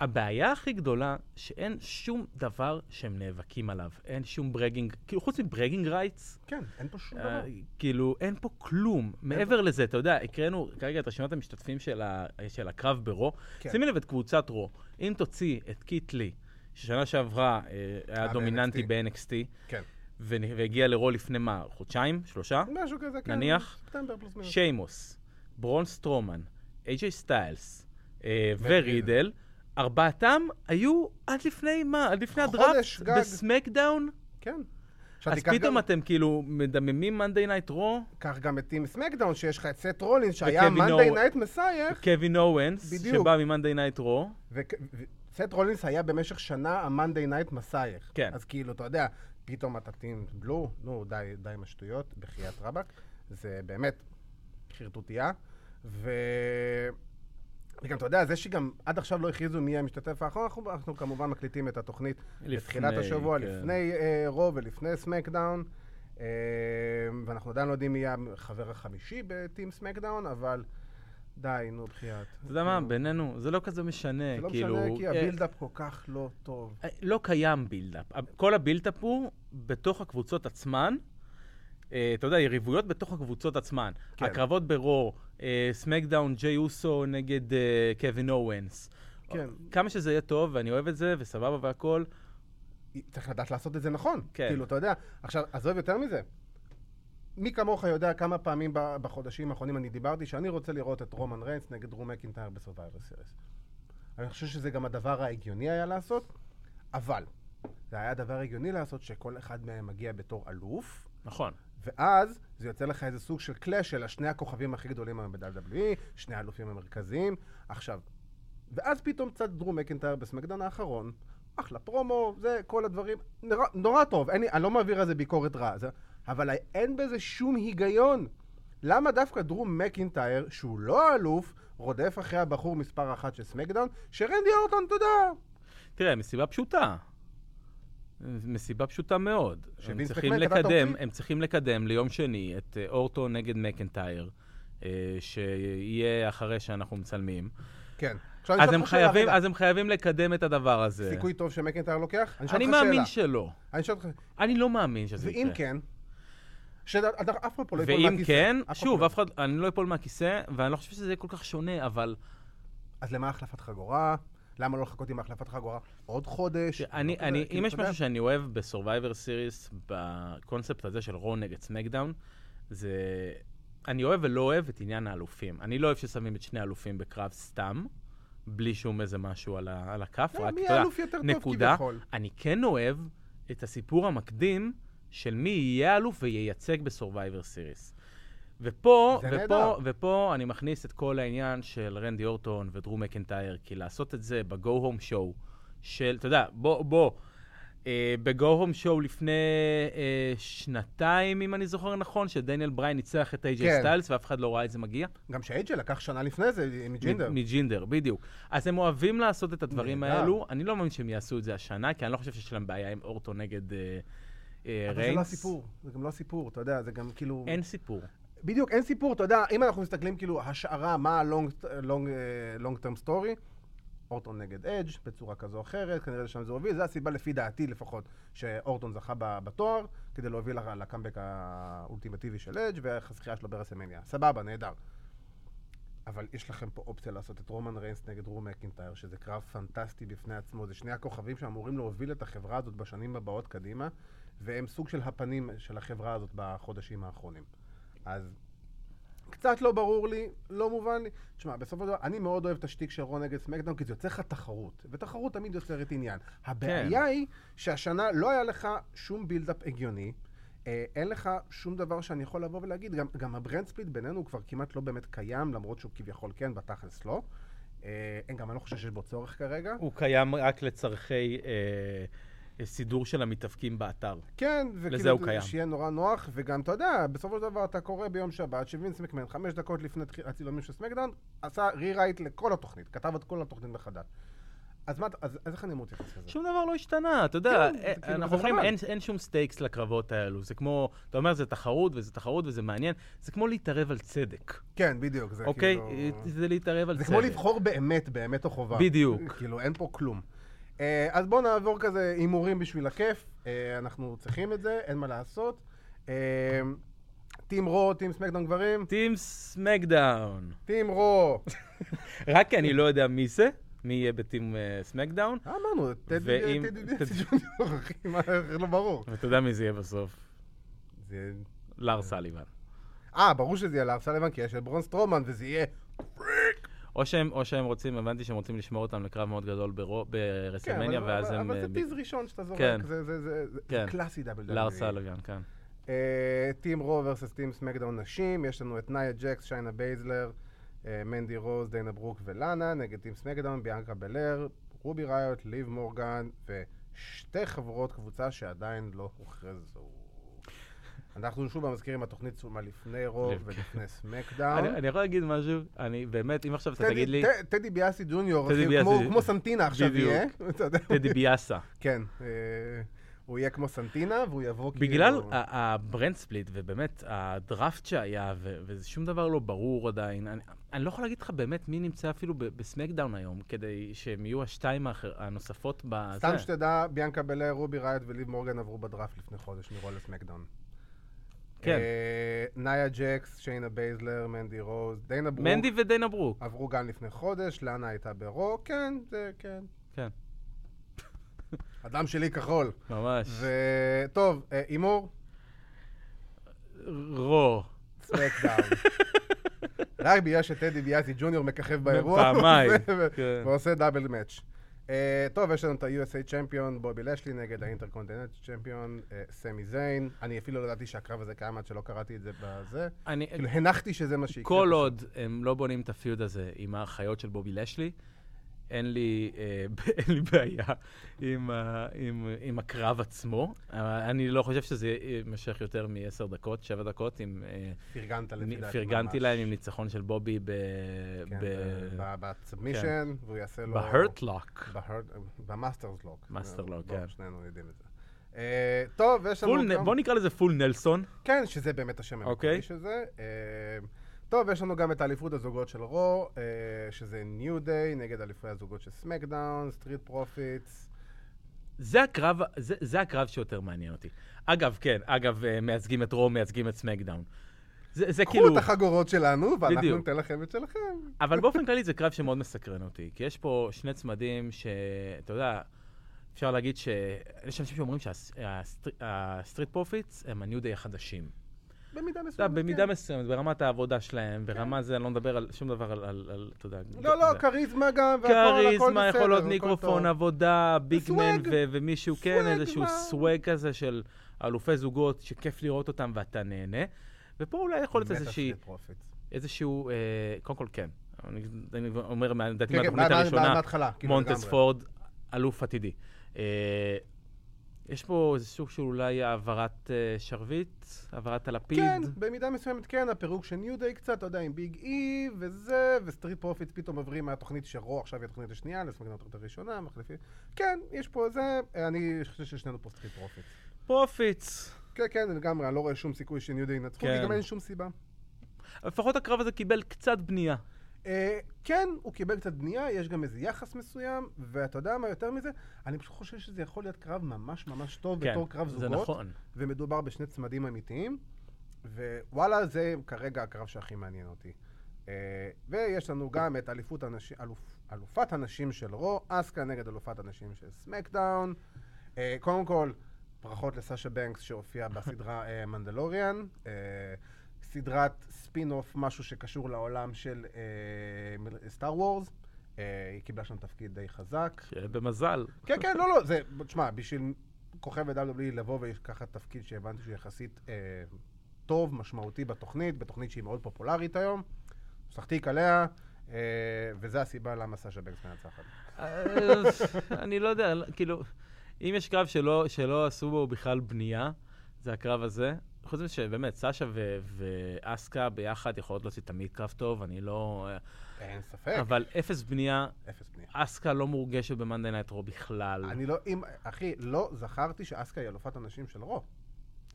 הבעיה הכי גדולה, שאין שום דבר שהם נאבקים עליו. אין שום bragging, כאילו חוץ מ bragging rights, כן, אין פה שום דבר. אה, כאילו אין פה כלום. מעבר לזה, אתה יודע, הקראנו כרגע את רשימת המשתתפים של, ה, של הקרב ברו. כן. שימי לב את קבוצת רו. אם תוציא את קיט לי, ששנה שעברה אה, היה אה, דומיננטי ב-NXT. כן. והגיע לרו לפני מה, חודשיים? שלושה? משהו כזה, כן. נניח? ספטמבר פלוס מינוס. שיימוס, ברון סטרומן, איי-ג'יי סטיילס אה, ורידל. ארבעתם היו עד לפני מה? עד לפני הדראפט. בסמקדאון? כן. אז פתאום גם- אתם כאילו מדממים Monday Night Raw, קח גם את team סמקדאון, שיש לך את סט רולינס, שהיה אור- Night Messiah, קווין אוונס. שבא מ Monday Night Raw. וסט רולינס היה במשך שנה ה Monday Night Messiah. כן. אז כאילו, אתה יודע, פתאום אתה team blue, נו, די, די עם השטויות, בחייאת רבאק. זה באמת חרטוטיה. ו... וגם, אתה יודע, זה שגם עד עכשיו לא הכריזו מי המשתתף האחרון, אנחנו, אנחנו כמובן מקליטים את התוכנית לפני, בתחילת השבוע, כן. לפני אה, רו ולפני סמקדאון. אה, ואנחנו עדיין לא יודעים מי החבר החמישי ב team סמקדאון, אבל די, נו, בחייאת. אתה יודע מה, בינינו, זה לא כזה משנה, זה לא כאילו... משנה, כי אה, ה buildup כל כך לא טוב. אה, לא קיים buildup. כל ה buildup הוא בתוך הקבוצות עצמן. אה, אתה יודע, יריבויות בתוך הקבוצות עצמן. כן. הקרבות ברו, אה, סמקדאון, ג'יי אוסו נגד אה, קווין אוונס. כן. כמה שזה יהיה טוב, ואני אוהב את זה, וסבבה והכל. צריך לדעת לעשות את זה נכון. כן. כאילו, אתה יודע, עכשיו, עזוב יותר מזה. מי כמוך יודע כמה פעמים בחודשים האחרונים אני דיברתי שאני רוצה לראות את רומן ריינס נגד דרו מקינטייר ב Survivor Series. אני חושב שזה גם הדבר ההגיוני היה לעשות, אבל זה היה הדבר ההגיוני לעשות שכל אחד מהם מגיע בתור אלוף, נכון. ואז זה יוצא לך איזה סוג של קלאש של השני הכוכבים הכי גדולים היום ב-WWE, שני האלופים המרכזיים. עכשיו, ואז פתאום קצת דרום מקינטייר בסמקדון האחרון, אחלה פרומו, זה כל הדברים, נורא, נורא טוב, לי- אני לא מעביר על זה ביקורת רעה, זה, אבל אין בזה שום היגיון. למה דווקא דרום מקינטייר, שהוא לא אלוף, רודף אחרי הבחור מספר אחת של סמקדאון, שרנדי אורטון, אתה יודע, תראה, מסיבה פשוטה. מסיבה פשוטה מאוד. הם צריכים לקדם? הם צריכים לקדם ליום שני את אה, אורטון נגד מקנטייר, אה, שיהיה אחרי שאנחנו מצלמים. כן. אז הם חייבים, אז הם חייבים לקדם את הדבר הזה. סיכוי טוב שמקינטייר לוקח? אני אני אותך שאלה. מאמין שלא. אני אותך, אני לא מאמין שזה יקרה. ואם כן, שאף אחד פה לא ייפול ואם מהכיסא. כן, אף אחד שוב, פה אף אחד, אני לא אפול מהכיסא, ואני לא חושב שזה יהיה כל כך שונה, אבל אז למה החלפת חגורה? למה לא לחכות עם החלפת חגורה עוד חודש? אני, לא אני, כזה, אם כאילו, יש משהו שאני אוהב ב Survivor Series, בקונספט הזה של רו נגד סמקדאון, זה... אני אוהב ולא אוהב את עניין האלופים. אני לא אוהב ששמים את שני האלופים בקרב סתם, בלי שום איזה משהו על, ה, על הכף, אה, רק, מי אתה יודע, האלוף יותר טוב נקודה. כביכול? אני כן אוהב את הסיפור המקדים של מי יהיה האלוף וייצג ב Survivor Series. ופה, ופה, נהדר. ופה אני מכניס את כל העניין של רנדי אורטון ודרו מקנטייר, כי לעשות את זה ב-go home show של, אתה יודע, בוא, בוא, אה, ב-go home show לפני אה, שנתיים, אם אני זוכר נכון, שדניאל בריין ניצח את איי-ג'יי כן. סטיילס ואף אחד לא ראה את זה מגיע. גם שאייג'ל לקח שנה לפני זה מג'ינדר. מג'ינדר, בדיוק. אז הם אוהבים לעשות את הדברים נהדר. האלו. אני לא מאמין שהם יעשו את זה השנה, כי אני לא חושב שיש להם בעיה עם אורטו נגד אה, אה, אבל ריינס. זה לא הסיפור, זה גם לא הסיפור, אתה יודע, זה גם כאילו... אין סיפור. בדיוק, אין סיפור, אתה יודע, אם אנחנו מסתכלים כאילו השערה, מה ה-long term story, אורטון נגד אדג' בצורה כזו או אחרת, כנראה לשם זה הוביל, זו הסיבה לפי דעתי לפחות, שאורטון זכה בתואר, כדי להוביל לקאמבק האולטימטיבי של אדג' והזכייה שלו ברסלמניה. סבבה, נהדר. אבל יש לכם פה אופציה לעשות את רומן ריינס נגד דרו מקינטייר, שזה קרב פנטסטי בפני עצמו. זה שני הכוכבים שאמורים להוביל את החברה הזאת בשנים הבאות קדימה, והם סוג של הפנים של החברה הזאת בחודשים האחרונים. אז קצת לא ברור לי, לא מובן לי. תשמע, בסופו של דבר, אני מאוד אוהב את השטיק של רו נגד סמקדאון, כי זה יוצר לך תחרות, ותחרות תמיד יוצרת עניין. הבעיה היא שהשנה לא היה לך שום buildup הגיוני, אה, אין לך שום דבר שאני יכול לבוא ולהגיד, גם, גם ה brand split בינינו הוא כבר כמעט לא באמת קיים, למרות שהוא כביכול כן, בתכלס לא. אה, גם אני לא חושב שיש בו צורך כרגע. הוא קיים רק לצורכי אה, סידור של המתאבקים באתר. כן, לזה הוא קיים. שיהיה נורא נוח, וגם, אתה יודע, בסופו של דבר אתה קורא ביום שבת שווינס מקמן, חמש דקות לפני הצילומים של סמקדאון, עשה rewrite לכל התוכנית, כתב את כל התוכנית מחדש. אז מה, אז, אז איך אני אמור להתייחס לזה? שום דבר לא השתנה, אתה יודע, כן, אה, זה כאילו, אנחנו אומרים. אין, אין שום stakes לקרבות האלו. זה כמו, אתה אומר, זה תחרות וזה תחרות וזה מעניין, זה כמו להתערב על צדק, כן, בדיוק, זה אוקיי? כאילו... זה להתערב על זה צדק. כמו לבחור באמת, באמת או חובה. בדיוק. כאילו, אין פה כלום. אה, אז בואו נעבור כזה הימורים בשביל הכיף. אה, אנחנו צריכים את זה, אין מה לעשות. team רו, team סמקדאון גברים, team סמקדאון. team רו. רק כי אני לא יודע מי זה, מי יהיה ב team סמקדאון, אה, אמרנו, טד ג'וניור, אחי, לא ברור. ואתה יודע מי זה יהיה בסוף. זה- לארס סאליבן. אה, ברור שזה יהיה לארס סאליבן, כי יש את ברון סטרומן, וזה יהיה... או שהם, או שהם רוצים, הבנתי שהם רוצים לשמור אותם לקרב מאוד גדול כן, ברסלמניה, אבל- ואז אבל- הם... אבל אה, זה ב- tease ראשון שאתה זורק, כן. זה- זה- זה זה כן. קלאסי double לארס סאליבן, כן. אה, team רו versus team סמקדאון נשים, יש לנו את נאיה ג'קס, שיינה בייזלר, אה, מנדי רוז, דיינה ברוק ולאנה, נגד team סמקדאון, ביאנקה בלר, רובי ריוט, ליב מורגן, ושתי חברות קבוצה שעדיין לא הוכרזו. אנחנו שוב מזכירים, התוכנית צולמה לפני רו ליב- ולפני סמקדאון. אני יכול להגיד משהו? אני באמת, אם עכשיו אתה תגיד לי, טד דיביאסי ג'וניור, כמו- סנטינה עכשיו. יהיה. טד דיביאסי. כן, אה, הוא יהיה כמו סנטינה, והוא יבוא כאילו... בגלל ה brand split, ובאמת, הדראפט שהיה, ושום דבר לא ברור עדיין, אני, אני לא יכול להגיד לך באמת מי נמצא אפילו בסמקדאון היום, כדי שהם יהיו השתיים האחר, הנוספות בזה. סתם שתדע, ביאנקה בלר, רובי ריוט וליב מורגן עברו בדראפט לפני חודש מרו לסמקדאון. כן. אה, נאיה ג'קס, שיינה בייזלר, מנדי רוז, דיינה ברוק. מנדי ודיינה ברוק. עברו גם לפני חודש, לאנה הייתה ברו, כן, זה, כן. כן. הדם שלי כחול. ממש. וטוב, אה, הימור, רו. סמקדאון. רק בגלל שטד דיביאסי ג'וניור מככב באירוע. פעמיים, כן. ועושה double match. אה, טוב, יש לנו את ה-USA champion, בובי לשלי נגד ה intercontinental champion, אה, סמי זיין. אני אפילו לא ידעתי שהקרב הזה קיים עד שלא קראתי את זה בזה. אני, כאילו, הנחתי שזה מה שיקרה. כל. עוד הם לא בונים את ה feud הזה עם האחיות של בובי לשלי, אין לי, אה, אין לי בעיה עם, ה, עם, עם הקרב עצמו. אני לא חושב שזה יימשך יותר מעשר דקות, שבע דקות, אם אה, פרגנת לפי דעתי. פרגנתי ממש. להם עם ניצחון של בובי ב... כן, ב submission, והוא יעשה לו... ב hurt lock. ב master lock. master lock, כן. שנינו יודעים את זה. אה, טוב, יש לנו... בוא נקרא לזה full nelson. כן, שזה באמת השם המקורי אוקיי. של זה. אה, טוב, יש לנו גם את האליפות הזוגות של רו, אה, שזה ניו דיי נגד אלופי הזוגות של סמקדאון, סטריט פרופיטס. זה הקרב, זה, זה הקרב שיותר מעניין אותי. אגב, כן, אגב, אה, מייצגים את רו, מייצגים את סמקדאון. זה, זה קחו כאילו... את החגורות שלנו, ואנחנו בדיוק. ניתן לכם את שלכם. אבל באופן כללי זה קרב שמאוד מסקרן אותי, כי יש פה שני צמדים שאתה יודע, אפשר להגיד ש... יש אנשים שאומרים שהסטריט פרופיטס הם הניו דיי החדשים. במידה יודע, מסוימת, במידה כן. מסוימת, ברמת העבודה שלהם, ברמה זה, אני לא מדבר על שום דבר על, אתה יודע... לא, לא, כריזמה גם, והכל, הכל בסדר. כריזמה, יכולות הכל מיקרופון. עבודה, ביגמן ומישהו, כן, איזשהו? swag כזה של אלופי זוגות, שכיף לראות אותם ואתה נהנה. ופה אולי יכול להיות איזושהי. איזשהו, אה, קודם כל כן. אני, אומר, מה- לדעתי כן, כן, מהתוכנית מה- מה- הראשונה, כאילו מונטס. פורד, אלוף עתידי. אה, יש פה איזה סוג של אולי העברת אה, שרביט, העברת הלפיד. כן, במידה מסוימת כן, הפירוק של ניו דיי קצת, אתה יודע, עם ביג אי וזה, וסטריט פרופיטס פתאום עוברים מהתוכנית של רו, עכשיו היא התוכנית השנייה, לסמקדאון התוכנית הראשונה, מחליפים. כן, יש פה זה, אני חושב ששנינו פה סטריט פרופיטס. פרופיטס. כן, כן, לגמרי, אני לא רואה שום סיכוי שניו דיי ינצחו, כן. כי גם אין שום סיבה. לפחות הקרב הזה קיבל קצת בנייה. אה, כן, הוא קיבל קצת בנייה, יש גם איזה יחס מסוים, ואתה יודע מה יותר מזה? אני פשוט חושב שזה יכול להיות קרב ממש ממש טוב כן, בתור קרב זה זוגות. נכון. ומדובר בשני צמדים אמיתיים, ווואלה, זה כרגע הקרב שהכי מעניין אותי. אה, ויש לנו גם את אליפות הנשים, אלופ, אלופת הנשים של Raw, אסקה נגד אלופת הנשים של SmackDown. אה, קודם כל, ברכות לסאשה בנקס שהופיעה בסדרה Mandalorian. סדרת ספין-אוף, משהו שקשור לעולם של אה, Star Wars. אה, היא קיבלה שם תפקיד די חזק. במזל. כן, כן, לא, לא, זה, תשמע, בשביל כוכבת WWE לבוא ולקחת תפקיד שהבנתי שהוא יחסית אה, טוב, משמעותי בתוכנית, בתוכנית שהיא מאוד פופולרית היום, שחתיק עליה, אה, וזו הסיבה למה סאשה בנקס מנצחת. אני לא יודע, כאילו, אם יש קרב שלא, שלא עשו בו בכלל בנייה, זה הקרב הזה. חוץ מזה שבאמת, סאשה ו- ואסקה ביחד יכולות להוציא תמיד קרב טוב, אני לא... אין ספק. אבל אפס בנייה, אפס בנייה. אסקה לא מורגשת ב Monday Night Raw בכלל. אני לא, אם, אחי, לא זכרתי שאסקה היא אלופת הנשים של Raw.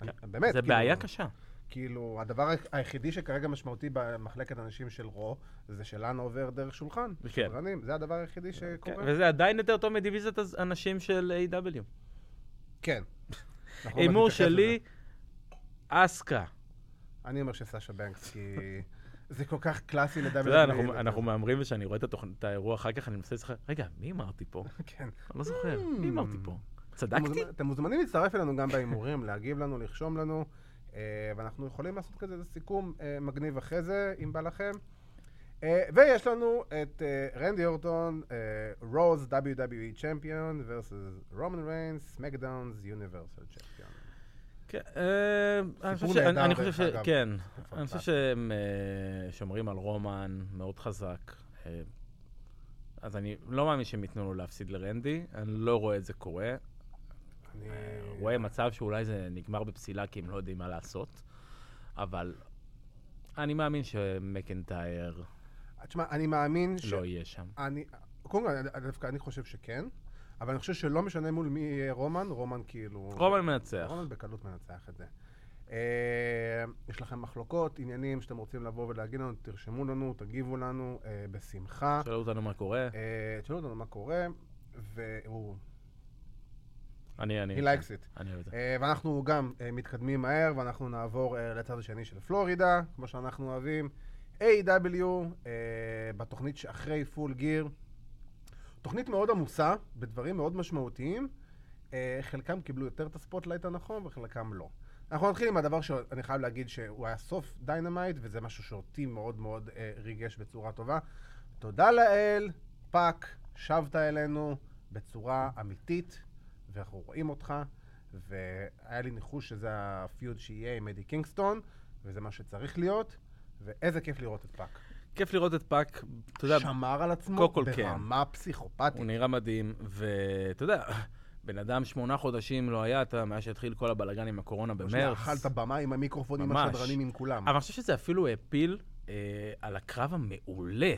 אני- כן. באמת, זה כאילו, בעיה קשה. כאילו, הדבר היחידי שכרגע משמעותי במחלקת הנשים של רו, זה שלאנה עובר דרך שולחן. כן. שדרנים, זה הדבר היחידי כן, שקורה. וזה עדיין יותר טוב מדיוויזיית הנשים של A.W. כן. עוד הימור. שלי, אסקה. אני אומר שסאשה בנקס, כי זה כל כך קלאסי ל-WWE. אתה יודע, אנחנו- מהמרים וכשאני רואה את האירוע אחר כך, אני מנסה לשחק, רגע, מי אמרתי פה? כן. אני לא זוכר, מי אמרתי פה? צדקתי? אתם מוזמנים להצטרף אלינו גם בהימורים, להגיב לנו, לרשום לנו, אה, ואנחנו יכולים לעשות כזה סיכום אה, מגניב אחרי זה, אם בא לכם. אה, ויש לנו את אה, רנדי אורטון, רוז WWE צ'מפיון versus רומן ריינס, סמקדאונס יוניברסל צ'מפיון. אה, אני חושב ש-. כן, אני חושב. שהם אה, שומרים על רומן מאוד חזק. אה, אז אני לא מאמין שהם ייתנו לו להפסיד לרנדי, אני לא רואה את זה קורה. אני... אה, רואה מצב שאולי זה נגמר בפסילה כי הם לא יודעים מה לעשות, אבל אני מאמין שמקנטייר תשמע, אני מאמין ש... לא יהיה שם. אני, קודם כל, דווקא אני חושב שכן, אבל אני חושב שלא משנה מול מי יהיה רומן, רומן כאילו... רומן מנצח. רומן בקלות מנצח את זה. אה, יש לכם מחלוקות, עניינים שאתם רוצים לבוא ולהגיד לנו, תרשמו לנו, תגיבו לנו, אה, בשמחה. שאלו אותנו מה קורה. אה, תשאלו אותנו מה קורה, והוא... אני, אני... He likes it. אני אוהב את זה. אה, ואנחנו גם אה, מתקדמים מהר, ואנחנו נעבור אה, לצד השני של פלורידה, כמו שאנחנו אוהבים. AEW אה, בתוכנית שאחרי Full Gear. תוכנית מאוד עמוסה, בדברים מאוד משמעותיים. אה, חלקם קיבלו יותר את ה spotlight הנכון, וחלקם לא. אנחנו נתחיל עם הדבר שאני חייב להגיד שהוא היה סוף Dynamite, וזה משהו שאותי מאוד מאוד אה, ריגש בצורה טובה. תודה לאל, פאק, שבת אלינו בצורה אמיתית, ואנחנו רואים אותך, והיה לי ניחוש שזה ה feud שיהיה עם אדי קינגסטון, וזה מה שצריך להיות, ואיזה כיף לראות את פאק. כיף לראות את פאק, אתה יודע, שמר על עצמו כל כן. ברמה פסיכופתית. הוא נראה מדהים, ואתה יודע, בן אדם שמונה חודשים לא היה, אתה מאז שהתחיל כל הבלאגן עם הקורונה שנייה, במרץ. אכל את הבמה עם המיקרופון, עם ממש. השדרנים, עם כולם. אבל אני חושב שזה אפילו העפיל אה, על הקרב המעולה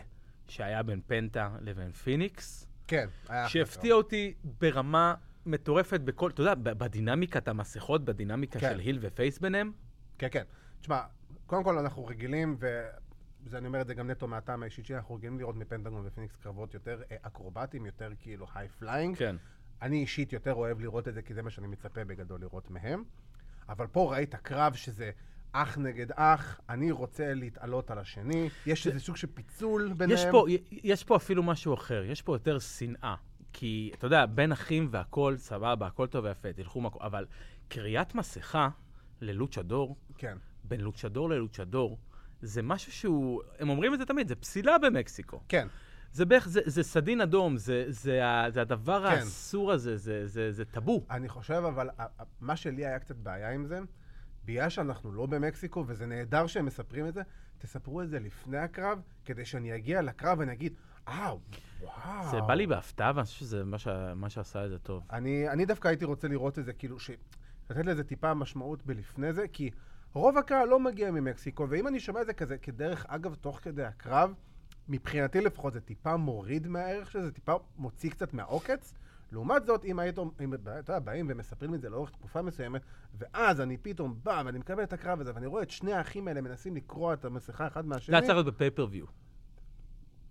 שהיה בין פנטה לבין פיניקס, כן, היה שהפתיע אותי ברמה מטורפת בכל, אתה יודע, בדינמיקת המסכות, בדינמיקה כן. של heel ו face ביניהם. כן, כן. תשמע, קודם כל אנחנו רגילים, וזה אני אומר את זה גם נטו מהטעם האישית שלי, אנחנו רגילים לראות מפנטגון ופיניקס קרבות יותר אה, אקרובטיים, יותר כאילו high flying. כן. אני אישית יותר אוהב לראות את זה, כי זה מה שאני מצפה בגדול לראות מהם. אבל פה ראית קרב שזה אח נגד אח, אני רוצה להתעלות על השני, יש איזה סוג של פיצול ביניהם. יש פה, יש פה אפילו משהו אחר, יש פה יותר שנאה. כי, אתה יודע, בין אחים והכול, סבבה, הכל טוב ויפה, תלכו מקום, אבל קריאת מסכה ללוצ'דור, כן. בין לוצ'דור ללוצ'דור, זה משהו שהוא, הם אומרים את זה תמיד, זה פסילה במקסיקו. כן, זה בערך, זה, זה סדין אדום, זה, זה, ה- זה הדבר כן. האסור הזה, זה, זה, זה טאבו. אני חושב, אבל מה שלי היה קצת בעיה עם זה, בגלל שאנחנו לא במקסיקו, וזה נהדר שהם מספרים את זה, תספרו את זה לפני הקרב, כדי שאני אגיע לקרב ואני אגיד, אה, וואו. זה בא לי בהפתעה, ואני חושב שזה מה, ש... מה שעשה את זה טוב. אני, אני דווקא הייתי רוצה לראות את זה, כאילו, ש... לתת לזה טיפה משמעות בלפני זה, כי רוב הקהל לא מגיע ממקסיקו, ואם אני שומע את זה כזה, כדרך אגב, תוך כדי הקרב, מבחינתי לפחות זה טיפה מוריד מהערך של זה, זה טיפה מוציא קצת מהעוקץ. לעומת זאת, אם הייתם, אם, אתה יודע, באים ומספרים את זה לאורך תקופה מסוימת, ואז אני פתאום בא ואני מקבל את הקרב הזה, ואני רואה את שני האחים האלה מנסים לקרוע את המסכה אחד זה מהשני, היה צריך להיות ב pay-per-view.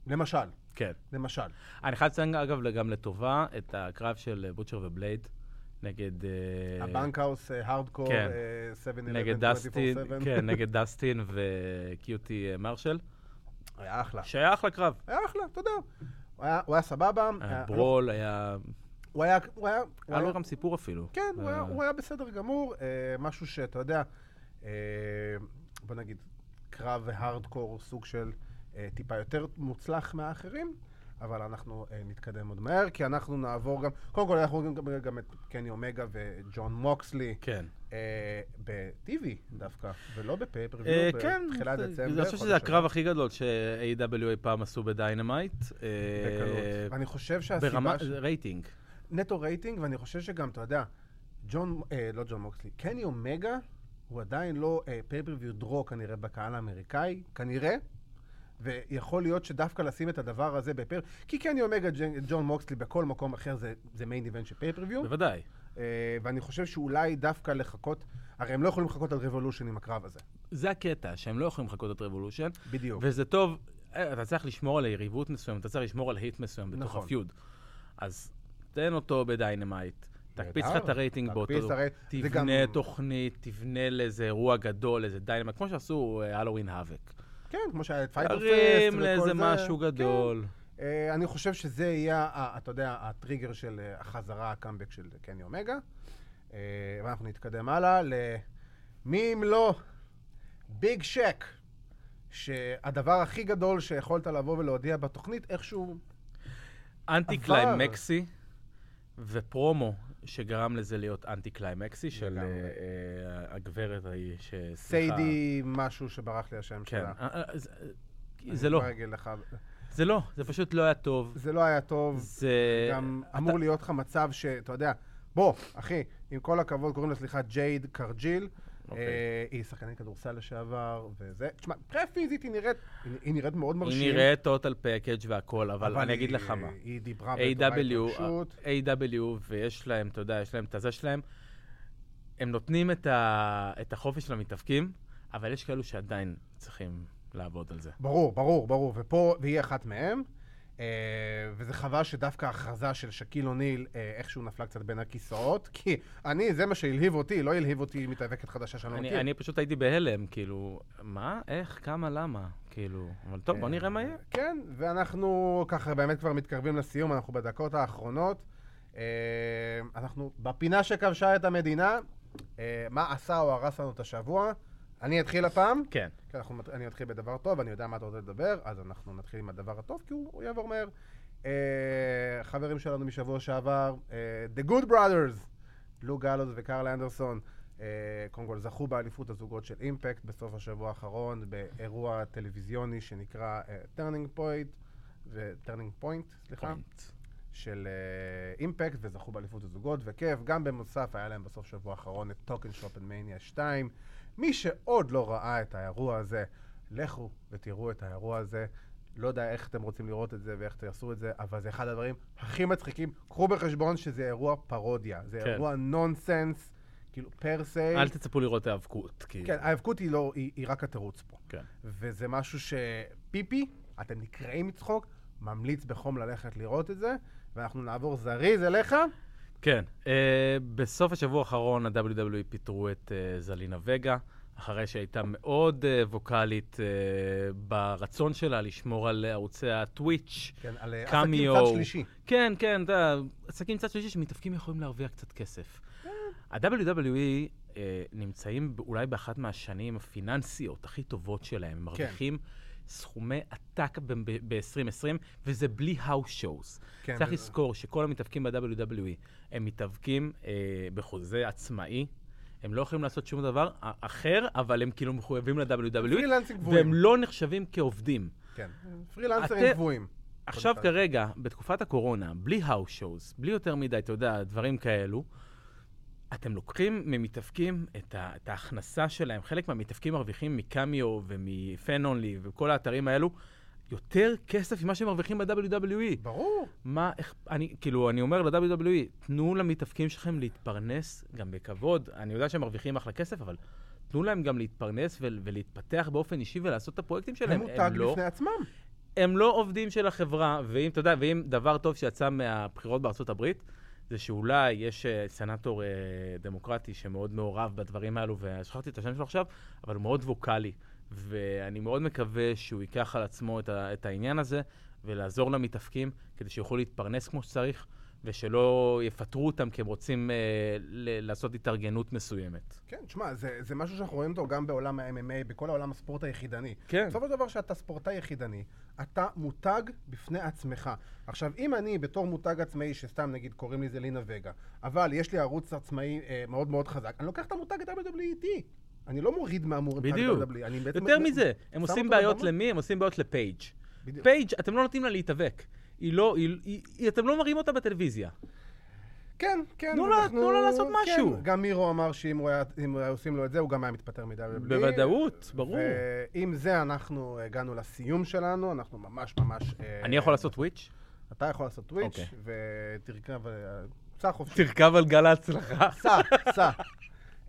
למשל, כן. למשל. אני חייב לציין, אגב, גם לטובה, את הקרב של בוטשר ובלייד נגד... אה, ה bunkhouse, hardcore, כן. 7-11, נגד דסטין, כן, נגד דסטין וקיוטי אה, מרשל, היה אחלה. שהיה אחלה קרב. היה אחלה, אתה יודע. הוא היה, הוא היה סבבה. היה היה- ברול, היה... הוא היה, הוא היה, לו גם סיפור אפילו. כן, הוא היה, אה, הוא היה בסדר גמור. אה, משהו שאתה יודע, אה, בוא נגיד, קרב הארדקור, סוג של אה, טיפה יותר מוצלח מהאחרים, אבל אנחנו אה, נתקדם עוד מהר, כי אנחנו נעבור גם, קודם כל אנחנו רואים גם, גם את קני אומגה וג'ון מוקסלי. כן. אה, בטיווי דווקא, ולא בפייפריוויו, אה, כן, בתחילת דצמבר. אני חושב שזה הקרב הכי גדול ש-AEW אי פעם עשו ב Dynamite. אה, בקלות. ואני חושב שהסיבה... ברמה, ש- רייטינג. נטו רייטינג, ואני חושב שגם, אתה יודע, ג'ון, אה, לא ג'ון מוקסלי, קני אומגה הוא עדיין לא אה, pay-per-view draw כנראה בקהל האמריקאי, כנראה, ויכול להיות שדווקא לשים את הדבר הזה בפר... כי קני אומגה, ג'ון מוקסלי, בכל מקום אחר זה, זה main event של pay-per-view, בוודאי. אה, ואני חושב שאולי דווקא לחכות, הרי הם לא יכולים לחכות על Revolution עם הקרב הזה. זה הקטע, שהם לא יכולים לחכות את Revolution, בדיוק. וזה טוב, אה, אתה צריך לשמור על היריבות מסוימת, אתה צריך לשמור על heat מסוים בתוך נכון. ה feud. אז תן אותו ב Dynamite, תקפיץ לך. את הרייטינג באותו, זה גם- תבנה תוכנית, תבנה לאיזה אירוע גדול, איזה Dynamite, כמו שעשו Halloween Havoc. כן, כמו שהיה את Fyter Fest תרים וכל לאיזה זה. משהו כן. גדול. אה, אני חושב שזה יהיה, אתה יודע, הטריגר של אה, החזרה, הקאמבק של קני אומגה. אה, ואנחנו נתקדם הלאה למי אם לא ביג שק, שהדבר הכי גדול שיכולת לבוא ולהודיע בתוכנית, איכשהו... אנטי. קליימקסי ופרומו שגרם לזה להיות אנטי קליימקסי של. אה, אה, הגברת ההיא ששיחקה. סיידי משהו שברח לי השם כן. שלה. אה, זה- אני לא, כבר אגיד לך. זה לא, זה פשוט לא היה טוב. זה לא היה טוב. זה... גם אמור להיות לך מצב שאתה יודע, בוא, אחי, עם כל הכבוד, קוראים לה, סליחה, ג'ייד קרג'יל. אוקיי. אה, היא שחקנית כדורסל לשעבר, וזה. תשמע, מבחינה פיזית היא נראית, היא- נראית מאוד מרשים. היא נראית טוטל פקאג' והכל, אבל אני אגיד לך מה. היא דיברה בתורה. התרגשות. A.W. ויש להם, אתה יודע, יש להם את הזה שלהם, הם נותנים את, ה... את החופש למתאבקים, אבל יש כאלו שעדיין צריכים לעבוד על זה. ברור, ברור, ברור, ופה, והיא אחת מהם. אה, וזה חבל שדווקא ההכרזה של שקיל אוניל אה, איכשהו נפלה קצת בין הכיסאות, כי אני, זה מה שהלהיב אותי, לא הלהיב אותי מתאבקת חדשה שאני לא מכיר. אני פשוט הייתי בהלם, כאילו, מה? איך? כמה? למה? כאילו, אבל טוב, בוא נראה מה יהיה. כן, ואנחנו ככה באמת כבר מתקרבים לסיום, אנחנו בדקות האחרונות. אה, אנחנו בפינה שכבשה את המדינה, אה, מה עשה או הרס לנו את השבוע. אני אתחיל הפעם, כן. כי אנחנו, אני אתחיל בדבר טוב, אני יודע מה אתה רוצה לדבר, אז אנחנו נתחיל עם הדבר הטוב, כי הוא, הוא יעבור מהר. אה, חברים שלנו משבוע שעבר, אה, The Good Brothers, לוק גאלוז וקרל אנדרסון, אה, קודם כל זכו באליפות הזוגות של Impact בסוף השבוע האחרון, באירוע טלוויזיוני שנקרא Turning Point, ו Turning Point, סליחה. Point. של אימפקט, וזכו באליפות הזוגות, וכיף. גם במוסף היה להם בסוף שבוע האחרון את טוקן שופנמניה 2. מי שעוד לא ראה את האירוע הזה, לכו ותראו את האירוע הזה. לא יודע איך אתם רוצים לראות את זה ואיך תעשו את זה, אבל זה אחד הדברים הכי מצחיקים. קחו בחשבון שזה אירוע פרודיה. זה כן. אירוע נונסנס, כאילו פר סי. אל תצפו לראות היאבקות, כאילו. כן, ההיאבקות היא לא, היא, היא רק התירוץ פה. כן. וזה משהו שפיפי, אתם נקראים מצחוק, ממליץ בחום ללכת לראות את זה, ואנחנו נעבור זריז אליך. כן. Uh, בסוף השבוע האחרון ה-WWE פיטרו את uh, זלינה וגה, אחרי שהייתה מאוד uh, ווקאלית uh, ברצון שלה לשמור על ערוצי הטוויץ'. כן, על קמיו. עסקים צד שלישי. כן, כן, אתה יודע, עסקים צד שלישי שמתאבקים יכולים להרוויח קצת כסף. ה-WWE נמצאים אולי באחת מהשנים הפיננסיות הכי טובות שלהם. הם מרוויחים סכומי עתק ב-2020, וזה בלי האוס שואוס. כן, צריך לזכור שכל המתאבקים ב-WWE הם מתאבקים אה, בחוזה עצמאי. הם לא יכולים לעשות שום דבר אחר, אבל הם כאילו מחויבים ל-WWE. והם לא נחשבים כעובדים. כן, פרילנסרים גבוהים. עכשיו. כרגע, בתקופת הקורונה, בלי האוס שואוס, בלי יותר מדי, אתה יודע, דברים כאלו, אתם לוקחים ממתאבקים את, ה, את ההכנסה שלהם, חלק מהמתאבקים מרוויחים מ Cameo ומ Fan Only וכל האתרים האלו, יותר כסף ממה שהם מרוויחים ב-WWE. ברור. מה, איך, אני, כאילו, אני אומר ל-WWE, תנו למתאבקים שלכם להתפרנס גם בכבוד. אני יודע שהם מרוויחים אחלה כסף, אבל תנו להם גם להתפרנס ול, ולהתפתח באופן אישי ולעשות את הפרויקטים שלהם. הם מותג לא, בפני עצמם. הם לא עובדים של החברה, ואם, אתה יודע, ואם דבר טוב שיצא מהבחירות בארצות הברית, זה שאולי יש אה, סנטור אה, דמוקרטי שמאוד מעורב בדברים האלו, ושכחתי את השם שלו עכשיו, אבל הוא מאוד ווקאלי. ואני מאוד מקווה שהוא ייקח על עצמו את, ה, את העניין הזה, ולעזור למתאפקים, כדי שיוכלו להתפרנס כמו שצריך, ושלא יפטרו אותם כי הם רוצים אה, ל- לעשות התארגנות מסוימת. כן, תשמע, זה, זה משהו שאנחנו רואים אותו גם בעולם ה-MMA, בכל העולם הספורט היחידני. כן. בסופו של דבר, כשאתה ספורטאי יחידני, אתה מותג בפני עצמך. עכשיו, אם אני בתור מותג עצמאי, שסתם נגיד קוראים לי זה לינה וגה, אבל יש לי ערוץ עצמאי אה, מאוד מאוד חזק, אני לוקח את המותג WWE איתי. אני לא מוריד מהמותג בדיוק. WWE. אני יותר מ- מזה, הם עושים בעיות. למי? הם עושים בעיות לפייג'. בדיוק. פייג', אתם לא נותנים לה להתאבק. היא לא, היא, היא, היא, אתם לא מראים אותה בטלוויזיה. כן, כן. תנו לה- אנחנו- לה לעשות כן, משהו. גם מירו אמר שאם הוא היה, אם הוא היה עושים לו את זה, הוא גם היה מתפטר מ-WWE. בוודאות, ברור. ועם זה אנחנו הגענו לסיום שלנו, אנחנו ממש ממש... אה, אני יכול לעשות טוויץ'? אתה יכול לעשות טוויץ', אוקיי. ותרכב... אה, סע חופשי. תרכב על גל ההצלחה. סע, סע.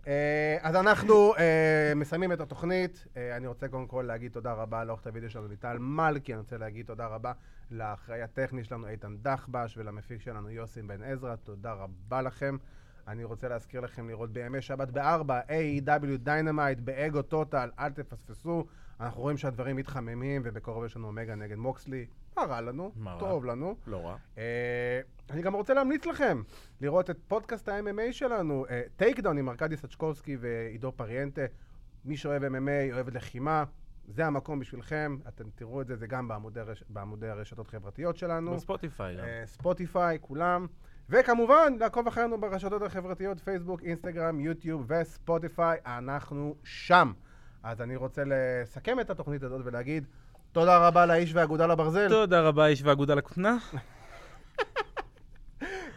אה, אז אנחנו אה, מסיימים את התוכנית. אה, אני רוצה קודם כל להגיד תודה רבה לעורכת הוידאו שלנו ליטל מלכי, אני רוצה להגיד תודה רבה לאחראי הטכני שלנו איתן דחבש ולמפיק שלנו יוסי בן עזרא, תודה רבה לכם. אני רוצה להזכיר לכם לראות בימי שבת בארבע, A.E.W. Dynamite ב Ego Total, אל תפספסו. אנחנו רואים שהדברים מתחממים, ובקרוב יש לנו אומגה נגד מוקסלי. מה רע לנו? מה רע? טוב לנו. לא רע. אה, אני גם רוצה להמליץ לכם לראות את פודקאסט ה-MMA שלנו, Takedown עם ארכדי סצ'קובסקי ועידו פריאנטה. מי שאוהב MMA, אוהב לחימה, זה המקום בשבילכם. אתם תראו את זה, זה גם בעמודי, הרש... בעמודי הרשתות החברתיות שלנו. בספוטיפיי גם. אה, ספוטיפיי, כולם. וכמובן, לעקוב אחרינו ברשתות החברתיות, פייסבוק, אינסטגרם, יוטיוב וספוטיפיי, אנחנו שם. אז אני רוצה לסכם את התוכנית הזאת ולהגיד תודה רבה לאיש והאגודה לברזל. תודה רבה, איש והאגודה לכותנה.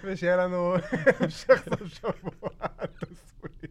ושיהיה לנו המשך סוף שבוע. תעשו לי.